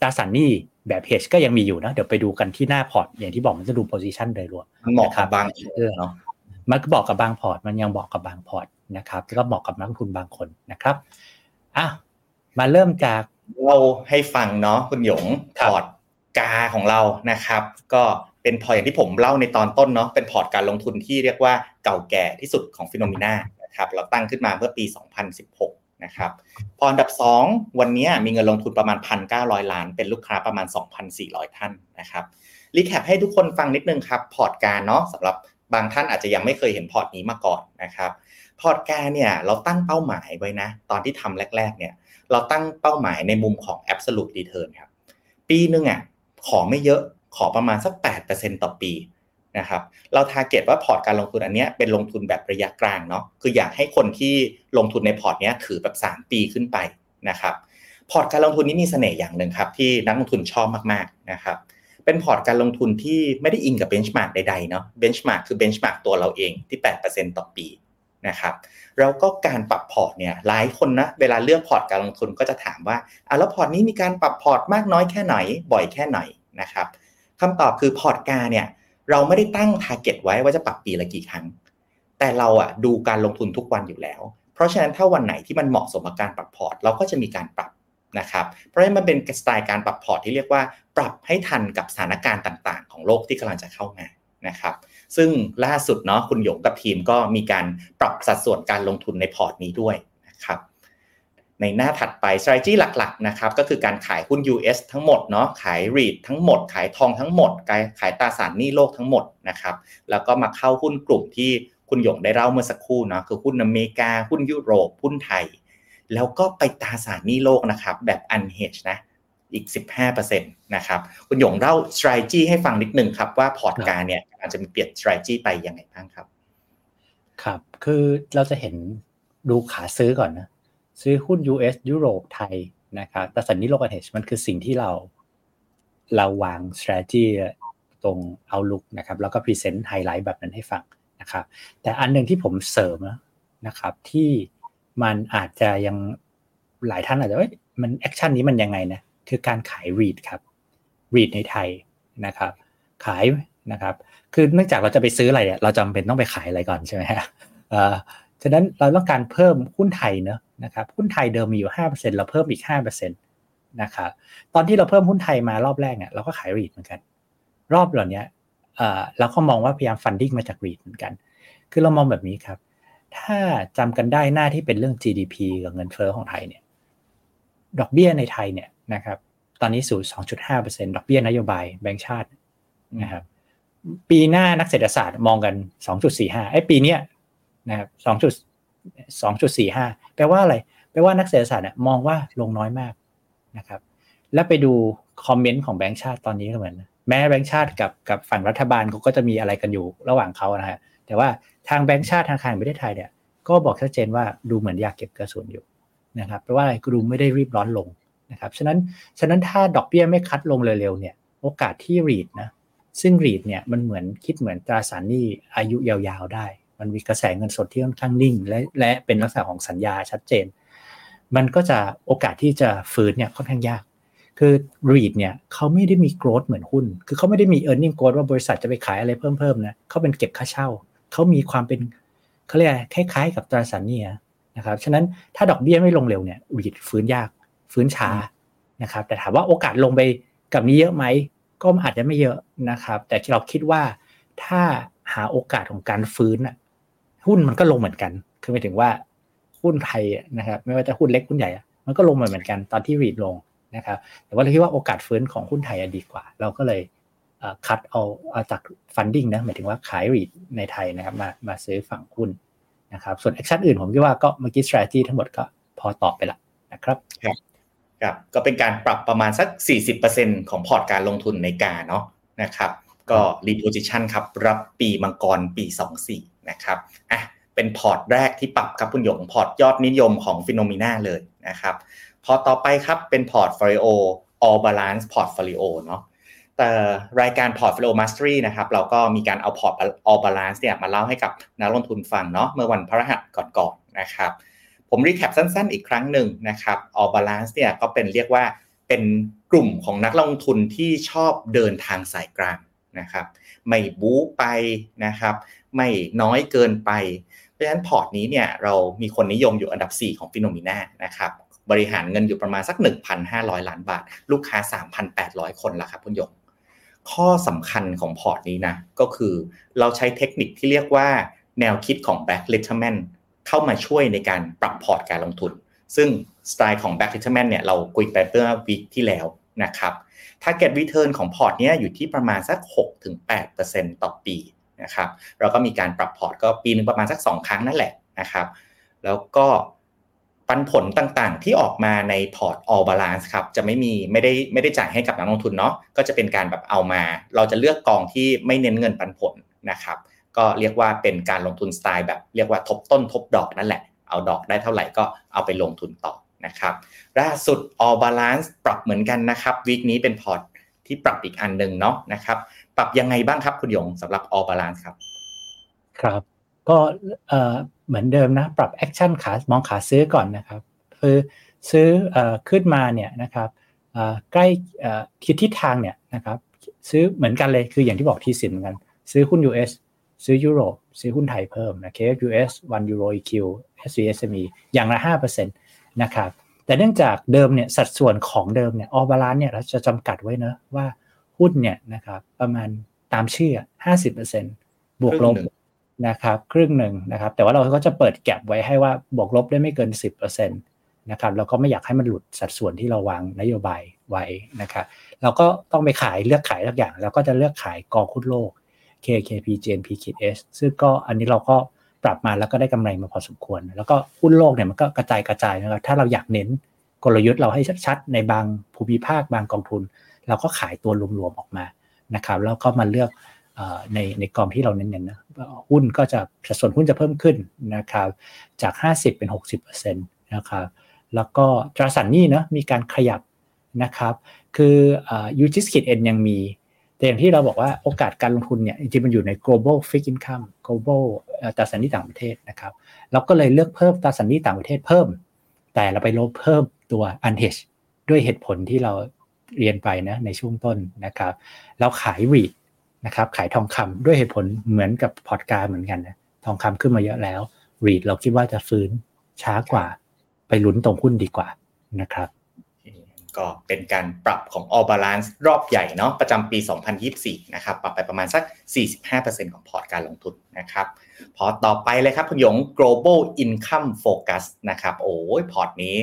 ตราสารหนี้แบบ hedge ก็ยังมีอยู่นะเดี๋ยวไปดูกันที่หน้าพอร์ต อย่างที่บอกมันจะดู position โดยรวมมันเหมาะกับบางเนาะมันก็เหมาะกับบางพอร์ต มันยังเหมาะกับบางพอร์ตนะครับแล้วก็เหมาะกับนักลงทุนบางคนนะครับอะมาเริ่มจากเล่าให้ฟังเนาะคุณหยงพอร์ต GAR ของเรานะครับ ก็เป็นพอร์ตอย่างที่ผมเล่าในตอนต้นเนาะเป็นพอร์ตการลงทุนที่เรียกว่าเก่าแก่ที่สุดของ FINNOMENA นะครับเราตั้งขึ้นมาเมื่อปี 2016 นะครับพออันดับ 2 วันนี้มีเงินลงทุนประมาณ 1,900 ล้าน เป็นลูกค้าประมาณ 2,400 ท่านนะครับ recap ให้ทุกคนฟังนิดนึงครับพอร์ต GAR เนาะสำหรับบางท่านอาจจะยังไม่เคยเห็นพอร์ตนี้มาก่อนนะครับพอร์ต GAR เนี่ยเราตั้งเป้าหมายไว้นะ ตอนที่ทำแรกๆเนี่ยเราตั้งเป้าหมายในมุมของ absolute return ครับปีนึงอะขอไม่เยอะขอประมาณสัก 8%ต่อปี นะครับเรา target ว่าพอร์ตการลงทุนอันนี้เป็นลงทุนแบบระยะกลางเนาะคืออยากให้คนที่ลงทุนในพอร์ตนี้ถือแบบ 3 ปีขึ้นไปนะครับพอร์ตการลงทุนนี้มีเสน่ห์อย่างหนึ่งครับที่นักลงทุนชอบมากๆนะครับเป็นพอร์ตการลงทุนที่ไม่ได้อิงกับ benchmark ใดๆเนาะ benchmark คือ benchmark ตัวเราเองที่8%ต่อปีนะครับแล้วก็การปรับพอร์ตเนี่ยหลายคนนะเวลาเลือกพอร์ตการลงทุนก็จะถามว่าอะแล้วพอร์ตนี้มีการปรับพอร์ตมากน้อยแค่ไหนบ่อยแค่ไหนนะครับคำตอบคือพอร์ต GAR เนี่ย เราไม่ได้ตั้ง target ไว้ว่าจะปรับปีละกี่ครั้ง แต่เราอะดูการลงทุนทุกวันอยู่แล้ว เพราะฉะนั้นถ้าวันไหนที่มันเหมาะสมกับการปรับพอร์ต เราก็จะมีการปรับนะครับ เพราะฉะนั้นมันเป็นสไตล์การปรับพอร์ตที่เรียกว่า ปรับให้ทันกับสถานการณ์ต่าง ๆ ของโลกที่กำลังจะเข้ามานะครับ ซึ่งล่าสุดเนาะคุณหยงกับทีมก็มีการปรับสัดส่วนการลงทุนในพอร์ตนี้ด้วยนะครับ ในหน้าถัดไป strategy หลักๆนะครับก็คือการขายหุ้น US ทั้งหมดเนาะขาย REIT ทั้งหมด ขายทองทั้งหมด ขายตราสารหนี้โลกทั้งหมดนะครับแล้วก็มาเข้าหุ้นกลุ่มที่คุณหยงได้เล่าเมื่อสักครู่เนาะคือหุ้นอเมริกาหุ้นยุโรปหุ้นไทย แล้วก็ไปตราสารหนี้โลกนะครับแบบ unhedge นะอีก 15%นะครับคุณหยงเล่า strategy ให้ฟังนิดนึงครับว่าพอร์ตการเนี่ยอาจจะมีเปลี่ยน strategy ไปยังไงบ้างครับ ครับ คือเราจะเห็นดูขาซื้อก่อนนะ ซื้อหุ้น US ยุโรปไทยนะครับแต่สันนิโลกันเฮชมันคือสิ่งที่เราเราวาง strategy ตรง outlook นะครับ แล้วก็ present highlight แบบนั้นให้ฟังนะครับ แต่อันหนึ่งที่ผมเสริมนะครับ ที่มันอาจจะยังหลายท่านอาจจะมัน action นี้มันยังไงนะคือการขาย REIT ครับ REIT ในไทยนะครับ ขายนะครับ คือเนื่องจากเราจะไปซื้ออะไรเนี่ยเราจำเป็นต้องไปขายอะไรก่อนใช่ไหมฮะฉะนั้นเราต้องการเพิ่มหุ้นไทยเนอะ นะครับหุ้นไทยเดิมมีอยู่ห้าเปอร์เซ็นเราเพิ่มอีกห้าเปอร์เซ็นตนะครับตอนที่เราเพิ่มหุ้นไทยมารอบแรกเนี่ยเราก็ขาย REIT เหมือนกัน รอบเหล่านี้เราก็มองว่าพยายาม funding มาจาก REIT เหมือนกัน คือเรามองแบบนี้ครับ ถ้าจำกันได้หน้าที่เป็นเรื่อง GDP กับเงินเฟ้อของไทยเนี่ยดอกเบี้ยในไทยเนี่ยนะครับตอนนี้อยู่ 2.5%ดอกเบี้ยนโยบายแบงก์ชาตินะครับปีหน้านักเศรษฐศาสตร์มองกัน 2.45ไอ้ปีเนี้ยนะครับ 2.45 แปลว่าอะไร แปลว่านักเศรษฐศาสตร์มองว่าลงน้อยมากนะครับ แล้วไปดูคอมเมนต์ของแบงก์ชาติตอนนี้ก็เหมือน แม้แบงก์ชาติกับกับฝั่งรัฐบาลเขาก็จะมีอะไรกันอยู่ระหว่างเขานะฮะ แต่ว่าทางแบงก์ชาติธนาคารประเทศไทยเนี่ย ก็บอกชัดเจนว่าดูเหมือนอยากเก็บกระสุนอยู่นะครับแปลว่าอะไรดูไม่ได้รีบร้อนลงนะครับ ฉะนั้น ฉะนั้นถ้าดอกเบี้ยไม่คัดลงเร็วๆเนี่ย โอกาสที่รีดนะ ซึ่งรีดเนี่ยมันเหมือนคิดเหมือนตราสารหนี้อายุยาวๆได้ มันมีกระแสเงินสดที่ค่อนข้างนิ่ง และและเป็นลักษณะของสัญญาชัดเจน มันก็จะโอกาสที่จะฟื้นเนี่ยค่อนข้างยาก คือ REIT เนี่ยเขาไม่ได้มี growth เหมือนหุ้น คือเขาไม่ได้มี earning growth ว่าบริษัทจะไปขายอะไรเพิ่มๆนะเขาเป็นเก็บค่าเช่า เขามีความเป็นเขาเรียกคล้ายๆ กับตราสารหนี้นะครับ ฉะนั้นถ้าดอกเบี้ยไม่ลงเร็วเนี่ย REIT ฟื้นยากฟื้นช้านะครับ แต่ถามว่าโอกาสลงไปกับนี้เยอะไหมก็อาจจะไม่เยอะนะครับ แต่เราคิดว่าถ้าหาโอกาสของการฟื้นอะ หุ้นมันก็ลงเหมือนกัน คือหมายถึงว่าหุ้นไทยนะครับ ไม่ว่าจะหุ้นเล็กหุ้นใหญ่ มันก็ลงมาเหมือนกันตอนที่ REIT ลงนะครับ แต่ว่าเราคิดว่าโอกาสฟื้นของหุ้นไทยดีกว่า เราก็เลยคัดเอาเอาจาก funding นะ หมายถึงว่าขาย REIT ในไทยนะครับ มามาซื้อฝั่งหุ้นนะครับ ส่วน action อื่นผมคิดว่าก็เมื่อกี้ strategy ทั้งหมดก็พอตอบไปละนะครับครับครับก็เป็นการปรับประมาณสัก 40%ของพอร์ตการลงทุนในกาเนาะนะครับ ก็ reposition ครับ รับปีมังกรปี 24 นะครับอะเป็นพอร์ตแรกที่ปรับครับคุณหยงพอร์ตยอดนิยมของ FINNOMENA เลยนะครับพอร์ตต่อไปครับเป็น portfolio all balance portfolio เนาะแต่รายการ Portfolio Mastery นะครับเราก็มีการเอาพอร์ต all balance เนี่ยมาเล่าให้กับนักลงทุนฟังเนาะเมื่อวันพฤหัสก่อนๆนะครับผม recap สั้นๆ อีกครั้งหนึ่งนะครับ all balance เนี่ยก็เป็นเรียกว่าเป็นกลุ่มของนักลงทุนที่ชอบเดินทางสายกลางนะครับไม่บู๊ไปนะครับ ไม่น้อยเกินไป เพราะฉะนั้นพอร์ตนี้เนี่ยเรามีคนนิยมอยู่อันดับ 4 ของ FINNOMENA นะครับบริหารเงินอยู่ประมาณสัก 1,500 ล้านบาท ลูกค้า 3,800 คนละครับคุณหยงข้อสำคัญของพอร์ตนี้นะ ก็คือเราใช้เทคนิคที่เรียกว่าแนวคิดของ Black Litterman เข้ามาช่วยในการปรับพอร์ตการลงทุน ซึ่งสไตล์ของ Black Litterman เนี่ยเราคุยไปเมื่อ week ที่แล้วนะครับ Target Return ของพอร์ตนี้อยู่ที่ประมาณสัก 6-8%ต่อปี นะครับเราก็มีการปรับพอร์ตก็ปีนึงประมาณสัก 2 ครั้งนั่นแหละนะครับ แล้วก็ปันผลต่างๆ ที่ออกมาในพอร์ต all balance ครับจะไม่มีไม่ได้ไม่ได้จ่ายให้กับนักลงทุนเนาะก็จะเป็นการแบบเอามา เราจะเลือกกองที่ไม่เน้นเงินปันผลนะครับ ก็เรียกว่าเป็นการลงทุนสไตล์แบบเรียกว่าทบต้นทบดอกนั่นแหละ เอาดอกได้เท่าไหร่ก็เอาไปลงทุนต่อนะครับล่าสุด all balance ปรับเหมือนกันนะครับ week นี้เป็นพอร์ตที่ปรับอีกอันหนึ่งเนาะนะครับ ปรับยังไงบ้างครับคุณหยงสำหรับ all balance ครับ ครับก็เหมือนเดิมนะ ปรับ action ขามองขาซื้อก่อนนะครับคือซื้อขึ้นมาเนี่ยนะครับใกล้ทิศทิศทางเนี่ยนะครับซื้อเหมือนกันเลยคืออย่างที่บอกที่สินเหมือนกัน ซื้อหุ้น US ซื้อยุโรปซื้อหุ้นไทยเพิ่มนะ KFUS 1 Euro EQ SVSME อย่างละ 5%นะครับแต่เนื่องจากเดิมเนี่ยสัดส่วนของเดิมเนี่ยออบาลานเนี่ยเราจะจำกัดไว้นะว่า หุ้นเนี่ยนะครับประมาณตามชื่อ 50%บวกลบนะครับครึ่งหนึ่งนะครับ แต่ว่าเราก็จะเปิดแก็บไว้ให้ว่าบวกลบได้ไม่เกิน 10%นะครับเราก็ไม่อยากให้มันหลุดสัดส่วนที่เราวางนโยบายไว้นะครับเราก็ต้องไปขายเลือกขายทุกอย่างเราก็จะเลือกขายกองหุ้นโลก KKP JNP S ซึ่งก็อันนี้เราก็ปรับมาแล้วก็ได้กำไรมาพอสมควร แล้วก็หุ้นโลกเนี่ยมันก็กระจายกระจายนะครับถ้าเราอยากเน้นกลยุทธ์เราให้ชัดๆ ในบางภูมิภาคบางกองทุน เราก็ขายตัวรวมๆออกมานะครับแล้วก็มาเลือกในในกองที่เราเน้นๆนะหุ้นก็จะสัดส่วนหุ้นจะเพิ่มขึ้นนะครับจาก 50 เป็น 60%นะครับแล้วก็ตราสารหนี้นะมีการขยับนะครับคือยูจิสคิดเอ็นยังมี แต่อย่างที่เราบอกว่าโอกาสการลงทุนเนี่ยจริงๆมันอยู่ใน global fixed income global ตราสารหนี้ต่างประเทศนะครับเราก็เลยเลือกเพิ่มตราสารหนี้ต่างประเทศเพิ่ม แต่เราไปลบเพิ่มตัว unhedge ด้วยเหตุผลที่เรา เรียนไปนะในช่วงต้นนะครับ เราขายวีดนะครับขายทองคำด้วยเหตุผลเหมือนกับพอร์ตการเหมือนกันนะทองคำขึ้นมาเยอะแล้ว REIT เราคิดว่าจะฟื้นช้ากว่า ไปลุ้นตรงหุ้นดีกว่านะครับ ก็เป็นการปรับของ All Balance รอบใหญ่เนาะประจำปี 2024 นะครับ ปรับไปประมาณสัก 45%ของพอร์ตการลงทุนนะครับ พอร์ตต่อไปเลยครับคุณหยง global income focus นะครับ โอ้ยพอร์ตนี้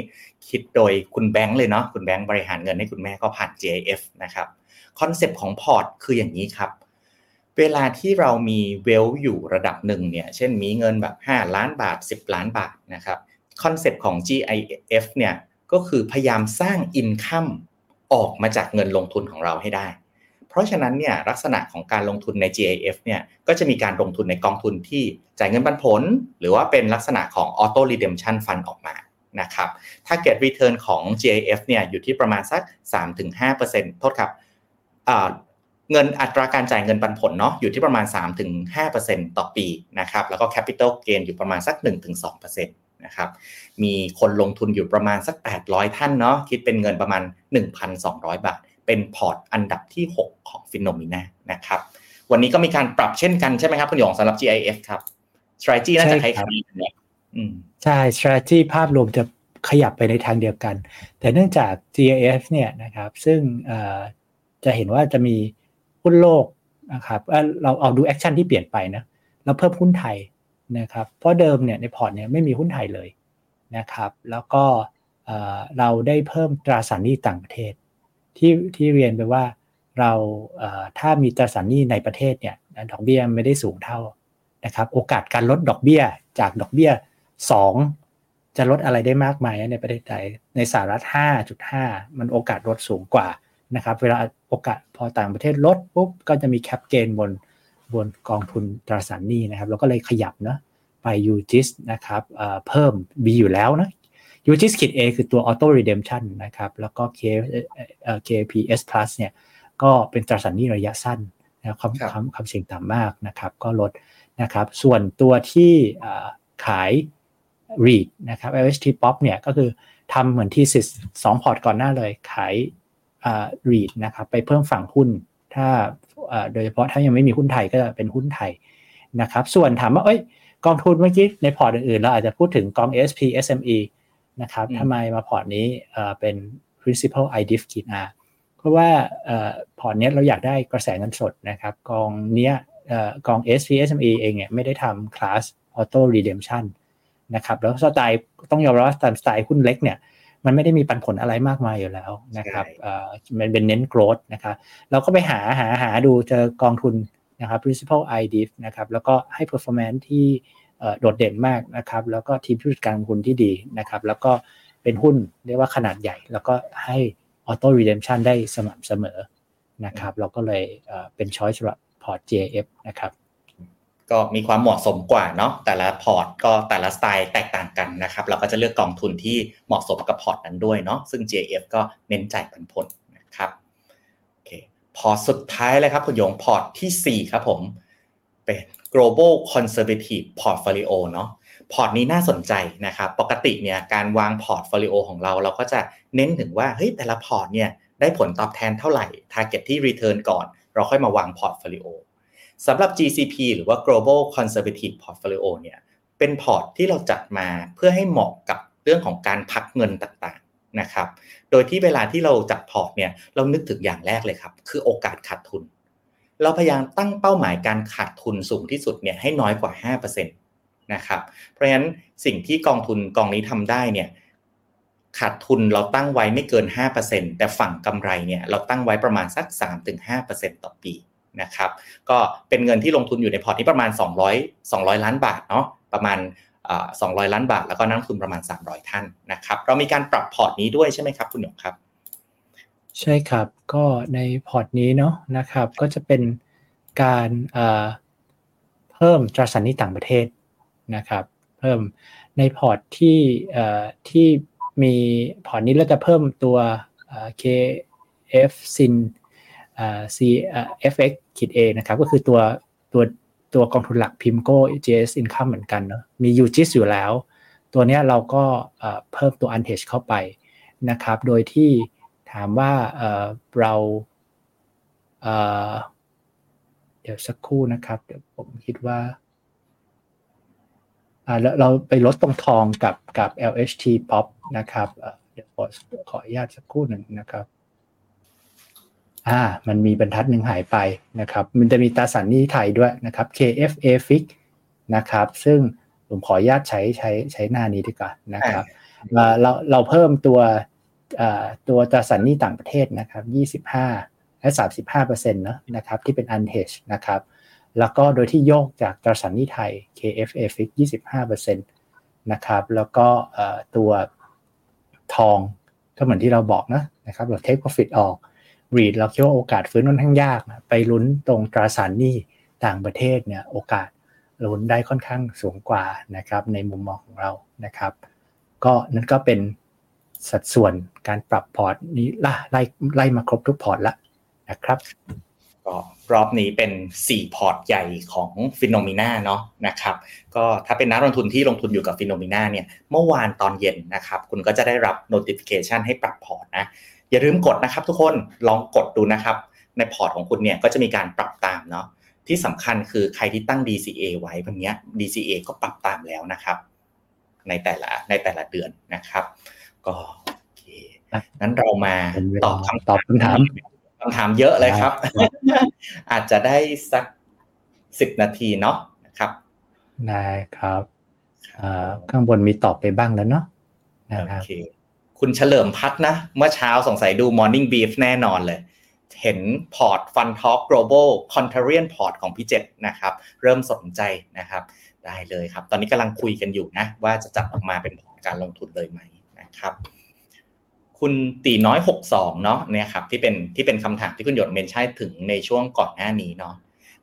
คิดโดยคุณแบงค์เลยเนาะ คุณแบงค์บริหารเงินให้คุณแม่ก็ผ่าน GIF นะครับ คอนเซปต์ของพอร์ตคืออย่างนี้ครับ wealth าที่เรามีเวลอยู่ระดับหนึ่งเนี่ย เช่นมีเงินแบบ 5 ล้านบาท 10 ล้านบาทนะครับ คอนเซปต์ของ GIF เนี่ย ก็คือพยายามสร้าง income ออกมาจากเงินลงทุนของเราให้ได้ เพราะฉะนั้นเนี่ยลักษณะของการลงทุนใน GIF เนี่ยก็จะมีการลงทุนในกองทุนที่จ่ายเงินปันผล หรือว่าเป็นลักษณะของ Auto Redemption Fund ออกมานะครับ Target Return ของ GIF เนี่ยอยู่ที่ประมาณสัก 3-5%โทษครับเงินอัตราการจ่ายเงินปันผลเนาะอยู่ที่ประมาณ 3-5%ต่อปีนะครับแล้วก็ Capital Gain อยู่ประมาณสัก 1-2%นะครับ มีคนลงทุนอยู่ประมาณสัก 800 ท่านเนาะคิดเป็นเงินประมาณ 1,200 บาท เป็นพอร์ตอันดับที่ 6 ของ FINNOMENA นะครับ วันนี้ก็มีการปรับเช่นกันใช่ไหมครับ คุณหยงสำหรับ GIF ครับ strategy น่าจะคล้ายๆกันเนี่ยใช่ strategy ภาพรวมจะขยับไปในทางเดียวกัน แต่เนื่องจาก GIF เนี่ยนะครับ ซึ่งจะเห็นว่าจะมีหุ้นโลกนะครับเราเอาดู action ที่เปลี่ยนไปนะเราเพิ่มหุ้นไทย นะครับเพราะเดิมเนี่ยในพอร์ตเนี่ยไม่มีหุ้นไทยเลยนะครับ แล้วก็เราได้เพิ่มตราสารหนี้ต่างประเทศ ที่ที่เรียนไปว่าเราถ้ามีตราสารหนี้ในประเทศเนี่ยดอกเบี้ยไม่ได้สูงเท่านะครับโอกาสการลดดอกเบี้ยจากดอกเบี้ย 2 จะลดอะไรได้มากมายในประเทศไทยในสหรัฐ 5.5 มันโอกาสลดสูงกว่านะครับเวลาโอกาสพอต่างประเทศลดปุ๊บก็จะมีแคปเกนบน บนกองทุนตราสารหนี้นะครับแล้วก็เลยขยับนะไป UGIS นะครับเพิ่ม B อยู่แล้วนะ UGIS ขีด A คือตัว Auto Redemption นะครับแล้วก็ K KPS Plus เนี่ยก็เป็นตราสารหนี้ระยะสั้นนะความความความเสี่ยงต่ำมากนะครับก็ลดนะครับส่วนตัวที่ขาย REIT นะครับ LHTPROP เนี่ยก็คือทำเหมือนที่สิสองพอร์ตก่อนหน้าเลยขาย REIT นะครับไปเพิ่มฝั่งหุ้น ถ้า โดยเฉพาะถ้ายังไม่มีหุ้นไทยก็จะเป็นหุ้นไทยนะครับ ส่วนถามว่าเอ้ยกองทุนเมื่อกี้ในพอร์ตอื่นๆ เราอาจจะพูดถึงกอง SP SME นะครับทำไมมาพอร์ตนี้เป็น principal IDIF ขีด R เพราะว่าพอร์ตนี้เราอยากได้กระแสเงินสดนะครับ กองเนี้ยกอง SP SME เองเนี่ยไม่ได้ทำ class auto redemption นะครับ แล้วสไตล์ต้องยอมรับตามสไตล์หุ้นเล็กเนี่ย มันไม่ได้มีปันผลอะไรมากมายอยู่แล้วนะครับมันเป็นเน้น growth นะครับเราก็ไปหาหาหาดูเจอกองทุนนะครับ principal IDIF นะครับแล้วก็ให้ performance ที่โดดเด่นมากนะครับ แล้วก็ทีมผู้จัดการคุณที่ดีนะครับ แล้วก็เป็นหุ้นเรียกว่าขนาดใหญ่ แล้วก็ให้ auto redemption ได้สม่ำเสมอนะครับ เราก็เลยเป็น choice สำหรับพอร์ต GIF นะครับ ก็มีความเหมาะสมกว่าเนาะแต่ละพอร์ตก็แต่ละสไตล์แตกต่างกันนะครับ เราก็จะเลือกกองทุนที่เหมาะสมกับพอร์ตนั้นด้วยเนาะซึ่ง GIF ก็เน้นจ่ายปันผลนะครับโอเคพอร์ตสุดท้ายเลยครับคุณหยงพอร์ตที่ 4 ครับผม เป็น global conservative portfolio เนาะพอร์ตนี้น่าสนใจนะครับ ปกติเนี่ยการวางพอร์ตโฟลิโอของเราเราก็จะเน้นถึงว่าเฮ้ยแต่ละพอร์ตเนี่ยได้ผลตอบแทนเท่าไหร่ target ที่ return ก่อน เราค่อยมาวางพอร์ตโฟลิโอ สำหรับ GCP หรือว่า Global Conservative Portfolio เนี่ยเป็นพอร์ตที่เราจัดมาเพื่อให้เหมาะกับเรื่องของการพักเงินต่างๆนะครับ โดยที่เวลาที่เราจัดพอร์ตเนี่ยเรานึกถึงอย่างแรกเลยครับ คือโอกาสขาดทุน เราพยายามตั้งเป้าหมายการขาดทุนสูงที่สุดเนี่ยให้น้อยกว่า 5%นะครับ เพราะฉะนั้นสิ่งที่กองทุนกองนี้ทำได้เนี่ยขาดทุนเราตั้งไว้ไม่เกิน 5%แต่ฝั่งกำไรเนี่ยเราตั้งไว้ประมาณสัก 3-5%ต่อปี นะครับ ก็เป็นเงินที่ลงทุนอยู่ในพอร์ตนี้ประมาณ 200 200 ล้านบาทเนาะประมาณ200 ล้านบาท แล้วก็นักลงทุนประมาณ 300 ท่านนะครับ เรามีการปรับพอร์ตนี้ด้วยใช่ไหมครับคุณหยงครับ ใช่ครับก็ในพอร์ตนี้เนาะนะครับ ก็จะเป็นการเพิ่มตราสารหนี้ต่างประเทศนะครับ เพิ่มในพอร์ตที่ที่มีพอร์ตนี้เราจะเพิ่มตัว KF SINCFX ขีด A นะครับก็คือตัวตัวตัวกองทุนหลักพิมโก้ JS Income เหมือนกันเนาะมี UGIS อยู่แล้ว ตัวนี้เราก็เพิ่มตัว Unhedge เข้าไปนะครับ โดยที่ถามว่าเราเดี๋ยวสักครู่นะครับ เดี๋ยวผมคิดว่าเราไปลดตรงทองกับกับ LHT Pop นะครับเดี๋ยวขอขออนุญาตสักครู่หนึ่งนะครับ อ่า มันมีบรรทัดหนึ่งหายไปนะครับ มันจะมีตราสารหนี้ไทยด้วยนะครับ KFA Fix นะครับ ซึ่งผมขออนุญาตใช้ใช้ใช้หน้านี้ดีกว่านะครับเราเราเพิ่มตัวตัวตราสารหนี้ต่างประเทศนะครับ 25 และ 35เปอร์เซ็นต์นะนะครับ ที่เป็น unhedged นะครับ แล้วก็โดยที่โยกจากตราสารหนี้ไทย KFA Fix 25%นะครับ แล้วก็ตัวทองก็เหมือนที่เราบอกนะนะครับ เรา take profit ออก รีดเราคิดว่าโอกาสฟื้นค่อนข้างยากนะไปลุ้นตรงตราสารหนี้ต่างประเทศเนี่ยโอกาสลุ้นได้ค่อนข้างสูงกว่านะครับในมุมมองของเรานะครับ ก็นั่นก็เป็นสัดส่วนการปรับพอร์ตนี้ล่ะไล่ไล่มาครบทุกพอร์ตละนะครับก็รอบนี้เป็น 4 พอร์ตใหญ่ของ FINNOMENA เนาะนะครับก็ถ้าเป็นนักลงทุนที่ลงทุนอยู่กับ FINNOMENA เนี่ยเมื่อวานตอนเย็นนะครับ คุณก็จะได้รับ notification ให้ปรับพอร์ตนะ อย่าลืมกดนะครับทุกคนลองกดดูนะครับ ในพอร์ตของคุณเนี่ยก็จะมีการปรับตามเนาะที่สำคัญคือใครที่ตั้ง DCA ไว้แบบนี้ DCA ก็ปรับตามแล้วนะครับ ในแต่ละในแต่ละเดือนนะครับ ก็โอเคนั้นเรามาตอบคำตอบคำถามคำถามเยอะเลยครับ อาจจะได้สักสิบนาทีเนาะนะครับได้ครับข้างบนมีตอบไปบ้างแล้วเนาะโอเค คุณเฉลิมพัฒนะ เมื่อเช้าสงสัยดู Morning Beef แน่นอนเลย เห็นพอร์ต Fun Talk Global c o n t r a r i a n Port ของพี่เจษนะครับ เริ่มสนใจนะครับ ได้เลยครับ ตอนนี้กำลังคุยกันอยู่นะ ว่าจะจัดออกมาเป็นพอร์ตการลงทุนเลยไหมนะครับ คุณตีน้อย 62 เนาะเนี่ยครับที่เป็นที่เป็นคำถามที่คุณหยดเมนชั่นถึงในช่วงก่อนหน้านี้เนาะ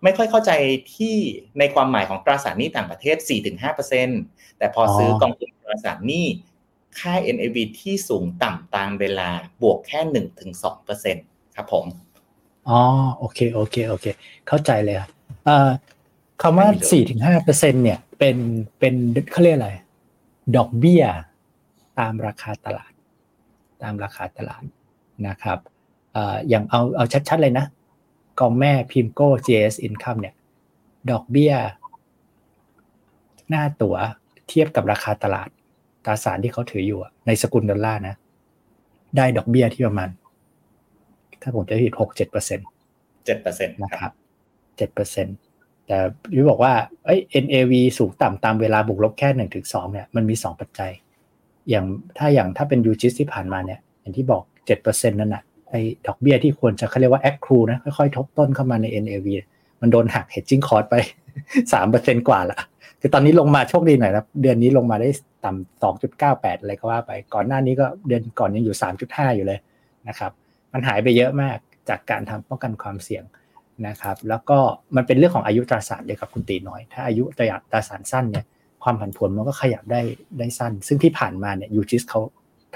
ไม่ค่อยเข้าใจที่ในความหมายของตราสารหนี้ต่างประเทศ 4-5%แต่พอซื้อกองทุนตราสารหนี้ ค่า NAV ที่สูงต่ำตามเวลาบวกแค่หนึ่งถึงสองเปอร์เซ็นครับผมอ๋อโอเคโอเคโอเค เข้าใจเลยครับคำว่าสี่ถึงห้าเปอร์เซ็นเนี่ยเป็นเป็นเขาเรียกอะไร ดอกเบี้ย ตามราคาตลาด ตามราคาตลาดนะครับอย่างเอาเอาชัดๆเลยนะ กองแม่พิมโก้ JS Income เนี่ย ดอกเบี้ย หน้าตั๋วเทียบกับราคาตลาด ตราสารที่เขาถืออยู่ในสกุลดอลลาร์นะ ได้ดอกเบี้ยที่ประมาณ ถ้าผมจำไม่ผิดหกเจ็ดเปอร์เซ็นเจ็ดเปอร์เซ็นต์นะครับเจ็ดเปอร์เซ็นต์แต่ยุ้ยบอกว่าเอ้ย NAV สูงต่ำตามเวลาบวกลบแค่หนึ่งถึงสองเนี่ยมันมีสองปัจจัย อย่างถ้าอย่างถ้าเป็น UGIS ที่ผ่านมาเนี่ย อย่างที่บอกเจ็ดเปอร์เซ็นต์นั่นแหะไอ้ดอกเบี้ยที่ควรจะเขาเรียกว่า accrue นะค่อยๆทบต้นเข้ามาใน NAV มันโดนหัก hedging cost ไป สามเปอร์เซ็นกว่าละคือตอนนี้ลงมาโชคดีหน่อยนะเดือนนี้ลงมาได้ต่ำสองจุดเก้าแปดอะไรก็ว่าไป ก่อนหน้านี้ก็เดือนก่อนยังอยู่สามจุดห้าอยู่เลยนะครับ มันหายไปเยอะมากจากการทำป้องกันความเสี่ยงนะครับ แล้วก็มันเป็นเรื่องของอายุตราสารเลยครับคุณตีน้อย ถ้าอายุตราตราสารสั้นเนี่ยความผันผวนมันก็ขยับได้ได้สั้น ซึ่งที่ผ่านมาเนี่ยยูจิสเขา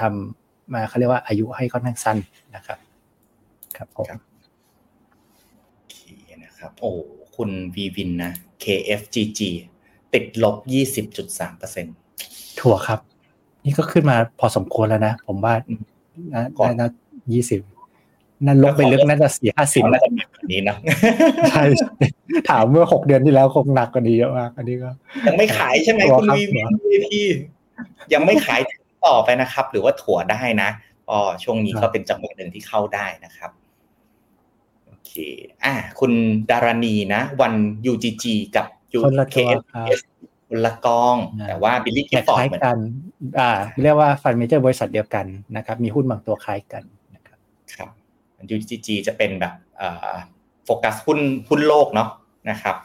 ทำมาเขาเรียกว่าอายุให้ค่อนข้างสั้นนะครับ ครับผมโอเคนะครับ โอ้คุณวีวินนะ KFGG ติดลบ 20.3%ถั่วครับ นี่ก็ขึ้นมาพอสมควรแล้วนะ ผมว่าน่าน่ายี่สิบนั่นลบไปลึกน่าจะสี่ห้าสิบน่าจะหนักกว่านี้นะใช่ถามเมื่อหกเดือนที่แล้วคงหนักกว่านี้เยอะมากอันนี้ก็ ยังไม่ขายใช่ไหมคุณวีพียังไม่ขายต่อไปนะครับ หรือว่าถัวได้นะอ๋อช่วงนี้ก็เป็นจังหวะหนึ่งที่เข้าได้นะครับโอเคอะคุณดารณีนะ ONE-UGG กับ KFUS คนละกอง แต่ว่า Baillie Gifford เหมือนกัน อ่า เรียกว่า fund manager บริษัทเดียวกันนะครับ มีหุ้นบางตัวคล้ายกันนะครับครับ UGG จะเป็นแบบโฟกัสหุ้นหุ้นโลกเนาะนะครับ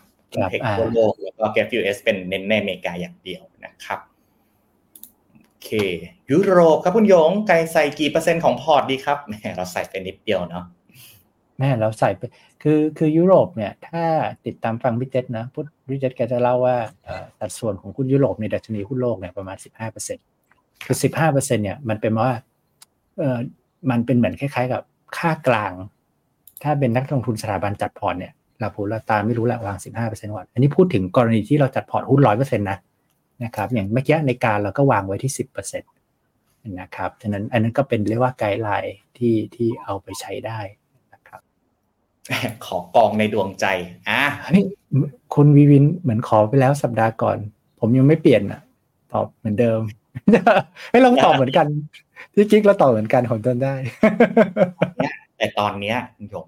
tech ทั่วโลกแล้วก็ KFUS เป็นเน้นในอเมริกาอย่างเดียวนะครับโอเค ยุโรปครับคุณยงไกใส่กี่เปอร์เซ็นต์ของพอร์ตดีครับแหมเราใส่ไปนิดเดียวเนาะ แหมเราใส่ไปคือคือยุโรปเนี่ยถ้าติดตามฟังพี่เจ็ทนะพุธพี่เจ็ทแกจะเล่าว่าสัดส่วนของหุ้นยุโรปในดัชนีหุ้นโลกเนี่ยประมาณสิบห้าเปอร์เซ็นคือสิบห้าเปอร์เซ็นเนี่ยมันเป็นว่าเออมันเป็นเหมือนคล้าย ๆ กับค่ากลาง ถ้าเป็นนักลงทุนสถาบันจัดพอร์ตเนี่ยเราพูดเราตามไม่รู้ละวางสิบห้าเปอร์เซ็นต์ก่อนอันนี้พูดถึงกรณีที่เราจัดพอร์ตหุ้นร้อยเปอร์เซ็นต์นะนะครับอย่างเมื่อกี้ในการเราก็วางไว้ที่สิบเปอร์เซ็นต์นะครับ ฉะนั้นอันนั้นก็เป็นเรียกว่า guideline ที่ที่เอาไปใช้ได้ ขอกองในดวงใจอะนี่คุณวีวินเหมือนขอไปแล้วสัปดาห์ก่อน ผมยังไม่เปลี่ยนอะ ตอบเหมือนเดิมให้ลองตอบเหมือนกัน ที่กิ๊กเราตอบเหมือนกันผมจนได้แต่ตอนเนี้ยหยง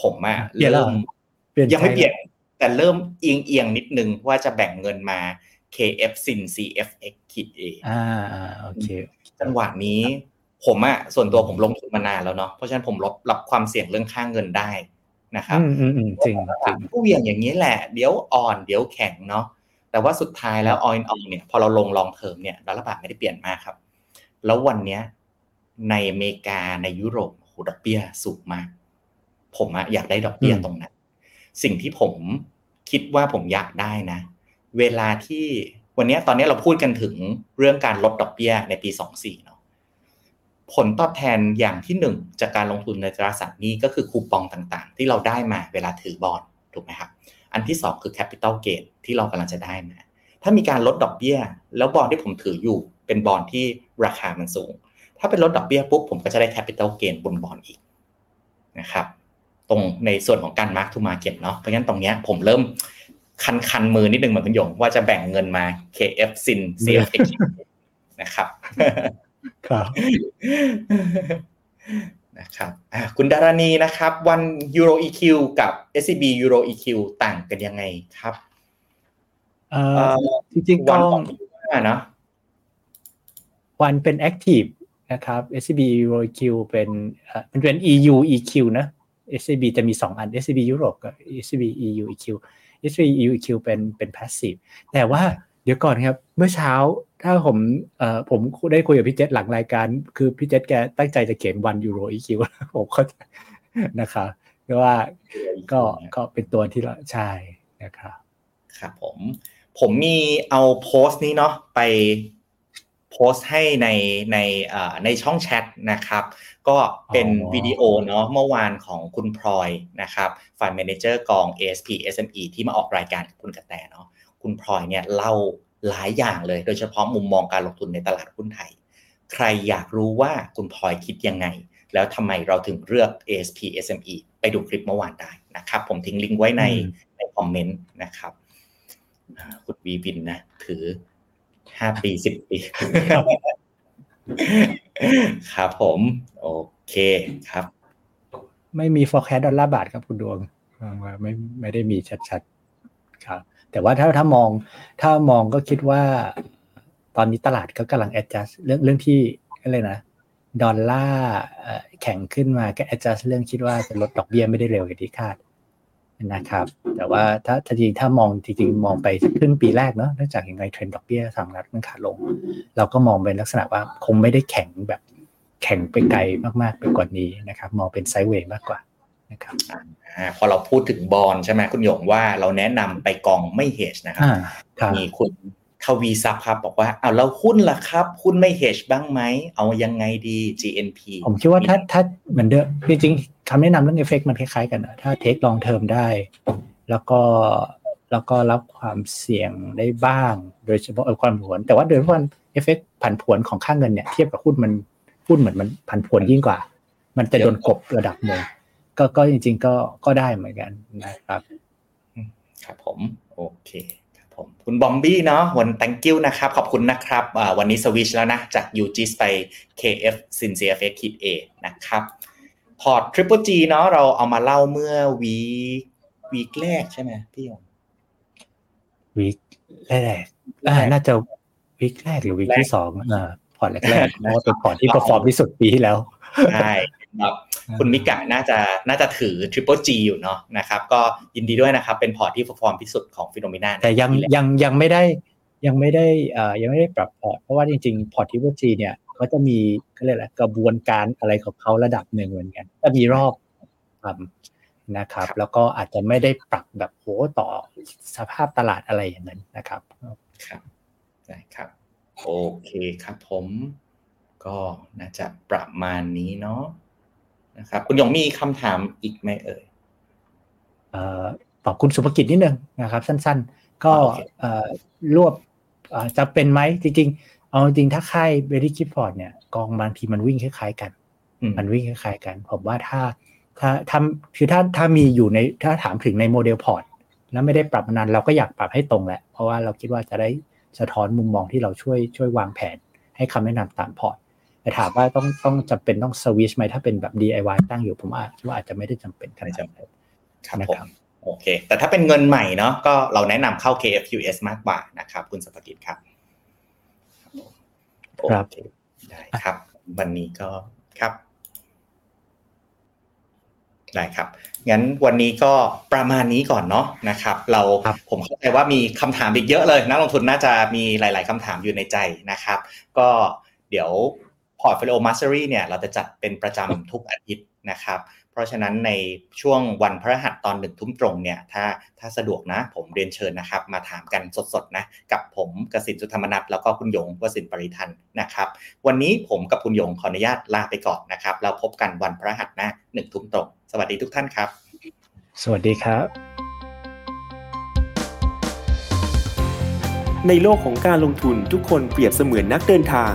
ผมอะเริ่มยังไม่เปลี่ยน แต่เริ่มเอียงเอียงนิดนึงว่าจะแบ่งเงินมา KF SINCFX ขีด A อ่าโอเคจังหวะนี้ผมอะส่วนตัวผมลงทุนมานานแล้วเนาะเพราะฉะนั้นผมรับรับความเสี่ยงเรื่องค่าเงินได้ นะครับอืมอืมอืมจริงจริงผู้เหวี่ยงอย่างนี้แหละ เดี๋ยวอ่อนเดี๋ยวแข็งเนาะแต่ว่าสุดท้ายแล้วออยน์ออนเนี่ยพอเราลง long term เนี่ยดอลลาร์บาทไม่ได้เปลี่ยนมากครับ แล้ววันเนี้ยในอเมริกาในยุโรปโหดอกเบี้ยสูงมาก ผมอะอยากได้ดอกเบี้ยอืมตรงนั้น สิ่งที่ผมคิดว่าผมอยากได้นะ เวลาที่วันเนี้ยตอนเนี้ยเราพูดกันถึงเรื่องการลดดอกเบี้ยในปี 24เนาะ ผลตอบแทนอย่างที่หนึ่งจากการลงทุนในตราสารนี้ก็คือคูปองต่างๆ ที่เราได้มาเวลาถือบอลถูกไหมครับ อันที่สองคือ capital gain ที่เรากำลังจะได้มา ถ้ามีการลดดอกเบี้ย แล้วบอลที่ผมถืออยู่เป็นบอลที่ราคามันสูง ถ้าเป็นลดดอกเบี้ยปุ๊บผมก็จะได้ capital gain บนบอลอีกนะครับตรงในส่วนของการ mark to market เนาะเพราะฉะนั้นตรงเนี้ยผมเริ่มคันคันๆมือนิดนึงเหมือนคุณหยงว่าจะแบ่งเงินมา KF SIN CFX นะครับ ครับนะครับอะคุณดารณีนะครับ วัน Euro EQ กับ SCB Euro EQ ต่างกันยังไงครับเอ่เอ่ออจริงๆวัต้นองของว่าเนาะวันเป็น active นะครับ SCB Euro EQ เป็นเอ่อมันเป็น EU EQ นะ SCB จะมี 2 อัน SCB Europe กับ SCB EU EQ SCB EU EQ เป็นเป็น passive แต่ว่าเดี๋ยวก่อนครับ เมื่อเช้า ถ้าผมเอ่อผมได้คุยกับพี่เจษหลังรายการ คือพี่เจษแกตั้งใจจะเขียนวัน Euro EQ ผมเข้าใจนะครับเพราะว่าก็ก็เป็นตัวที่เราใช่นะครับครับผมผมมีเอาโพสต์นี้เนาะไปโพสต์ให้ในในเอ่อในช่องแชทนะครับ ก็เป็นอ๋อวิดีโอเนาะเมื่อวานของคุณพลอยนะครับ fund manager กอง ASP SME ที่มาออกรายการกับคุณกระแตเนาะคุณพลอยเนี่ยเล่า หลายอย่างเลย โดยเฉพาะมุมมองการลงทุนในตลาดหุ้นไทย ใครอยากรู้ว่าคุณพลอยคิดยังไง แล้วทำไมเราถึงเลือก ASP SME ไปดูคลิปเมื่อวานได้นะครับ ผมทิ้งลิงก์ไว้ในอืมในคอมเมนต์นะครับอ่าคุณวีวินนะ ถือห้าปีสิบปีครับผม โอเคครับ ไม่มี forecast ดอลลาร์บาทครับคุณดวงว่าไม่ไม่ได้มีชัดๆ ครับ แต่ว่าถ้าถ้ามองถ้ามองก็คิดว่า ตอนนี้ตลาดก็กำลัง adjust เรื่องเรื่องที่อะไรนะดอลลาร์แข็งขึ้นมาก็ adjust เรื่องคิดว่าจะลดดอกเบี้ยไม่ได้เร็วอย่างที่คาดนะครับ แต่ว่าถ้าจริงถ้ามองจริงๆมองไปสักครึ่งปีแรกเนาะเนื่องจากยังไงเทรนด์ดอกเบี้ยสหรัฐมันขาลง เราก็มองเป็นลักษณะว่าคงไม่ได้แข็งแบบแข็งไปไกลมากๆไปกว่านี้นะครับ มองเป็นไซด์เวย์มากกว่า นะครับอ่าพอเราพูดถึงบอลใช่ไหมคุณหยงว่าเราแนะนำไปกองไม่เฮชนะครับอ่าครับมีคุณทวีทรัพย์ครับ บอกว่าเอาแล้วหุ้นล่ะครับหุ้นไม่เฮชบ้างไหม เอายังไงดี GNP ผมคิดว่าถ้าถ้าเหมือนเดิมจริงๆคำแนะนำเรื่อง FX มันคล้ายๆกันนะถ้า take long term ได้ แล้วก็แล้วก็รับความเสี่ยงได้บ้าง โดยเฉพาะเออความผันผวน แต่ว่าโดยเฉพาะ FX ผันผวนของค่าเงินเนี่ยเทียบกับหุ้นมันหุ้นเหมือนมันผันผวนยิ่งกว่า มันจะโดนกบระดับหนึ่ง ก็ก็จริง ๆ ก็ก็ได้เหมือนกันนะครับ ครับผมโอเคครับผมคุณบอมบี้เนาะวัน thank you นะครับ ขอบคุณนะครับอ่าวันนี้สวิชแล้วนะ จาก UGIS ไป KF Sin CFX ขีด A นะครับ พอร์ต Triple G เนาะเราเอามาเล่าเมื่อวีวีคแรกใช่ไหมพี่หยงวีคแรกๆอ่าน่าจะweek แรกหรือ week ที่สองอ่าพอร์ตแรกๆเพราะว่าเป็นพอร์ตที่ perform ที่สุดปีที่แล้วใช่ครับ คุณมิกะน่าจะน่าจะถือ Triple G อยู่เนาะนะครับ ก็ยินดีด้วยนะครับ เป็นพอร์ตที่เ e อร์ฟอร์มที่สุดของ FINNOMENA แต่ยังยังยังไม่ได้ยังไม่ได้เอ่อยังไม่ได้ปรับพอร์ตเพราะว่าจริงๆพอร์ตที่ว่าจีเนี่ยเขาจะมีเขาเรียกอะไรกระบวนการอะไรของเขาระดับหนึ่งเหมือนกันจะมีรอบทำนะครับ แล้วก็อาจจะไม่ได้ปรับแบบโหต่อสภาพตลาดอะไรอย่างนั้นนะครับครับได้ครับโอเคครับผม ก็น่าจะประมาณนี้เนาะ นะครับ คุณหยงมีคำถามอีกไหมเอ่ยเอ่อตอบคุณสุภกิจนิดนึงนะครับ สั้น ๆ ก็โอเคเอ่อรวบเอ่อจะเป็นไหมจริง ๆ เอาจริงๆถ้าค่ายเบรดี้คิปพอร์ตเนี่ยกองบางทีมันวิ่งคล้ายๆกันอืมมันวิ่งคล้ายๆกันผมว่าถ้าถ้าถ้าคือถ้าถ้ามีอยู่ในถ้าถามถึงใน model port แล้วไม่ได้ปรับมานานเราก็อยากปรับให้ตรงแหละ เพราะว่าเราคิดว่าจะได้สะท้อนมุมมองที่เราช่วยช่วยวางแผนให้คำแนะนำตามพอร์ต แต่ถามว่าต้องต้องจำเป็นต้องสวิชไหมถ้าเป็นแบบ DIY ตั้งอยู่ผมว่าคิดว่าอาจจะไม่ได้จำเป็นขนาดนั้นครับนะครับผมโอเค แต่ถ้าเป็นเงินใหม่เนาะก็เราแนะนำเข้า KFQS มากกว่านะครับ คุณสภกิจครับครับโอเได้ครับ วันนี้ก็ครับ ได้ครับงั้นวันนี้ก็ประมาณนี้ก่อนเนาะนะครับ เราครับผมเข้าใจว่ามีคำถามอีกเยอะเลยนักลงทุนน่าจะมีหลาย ๆคำถามอยู่ในใจนะครับ ก็เดี๋ยว Portfolio Mastery เนี่ยเราจะจัดเป็นประจำทุกอาทิตย์นะครับ เพราะฉะนั้นในช่วงวันพฤหัสตอนหนึ่งทุ่มตรงเนี่ยถ้าถ้าสะดวกนะ ผมเรียนเชิญนะครับ มาถามกันสดๆนะกับผมกสินสุธรรมนัทแล้วก็คุณหยงวสินปริทันนะครับ วันนี้ผมกับคุณหยงขออนุญาตลาไปก่อนนะครับแล้วพบกันวันพฤหัสหน้าหนึ่งทุ่มตรง สวัสดีทุกท่านครับ สวัสดีครับ ในโลกของการลงทุนทุกคนเปรียบเสมือนนักเดินทาง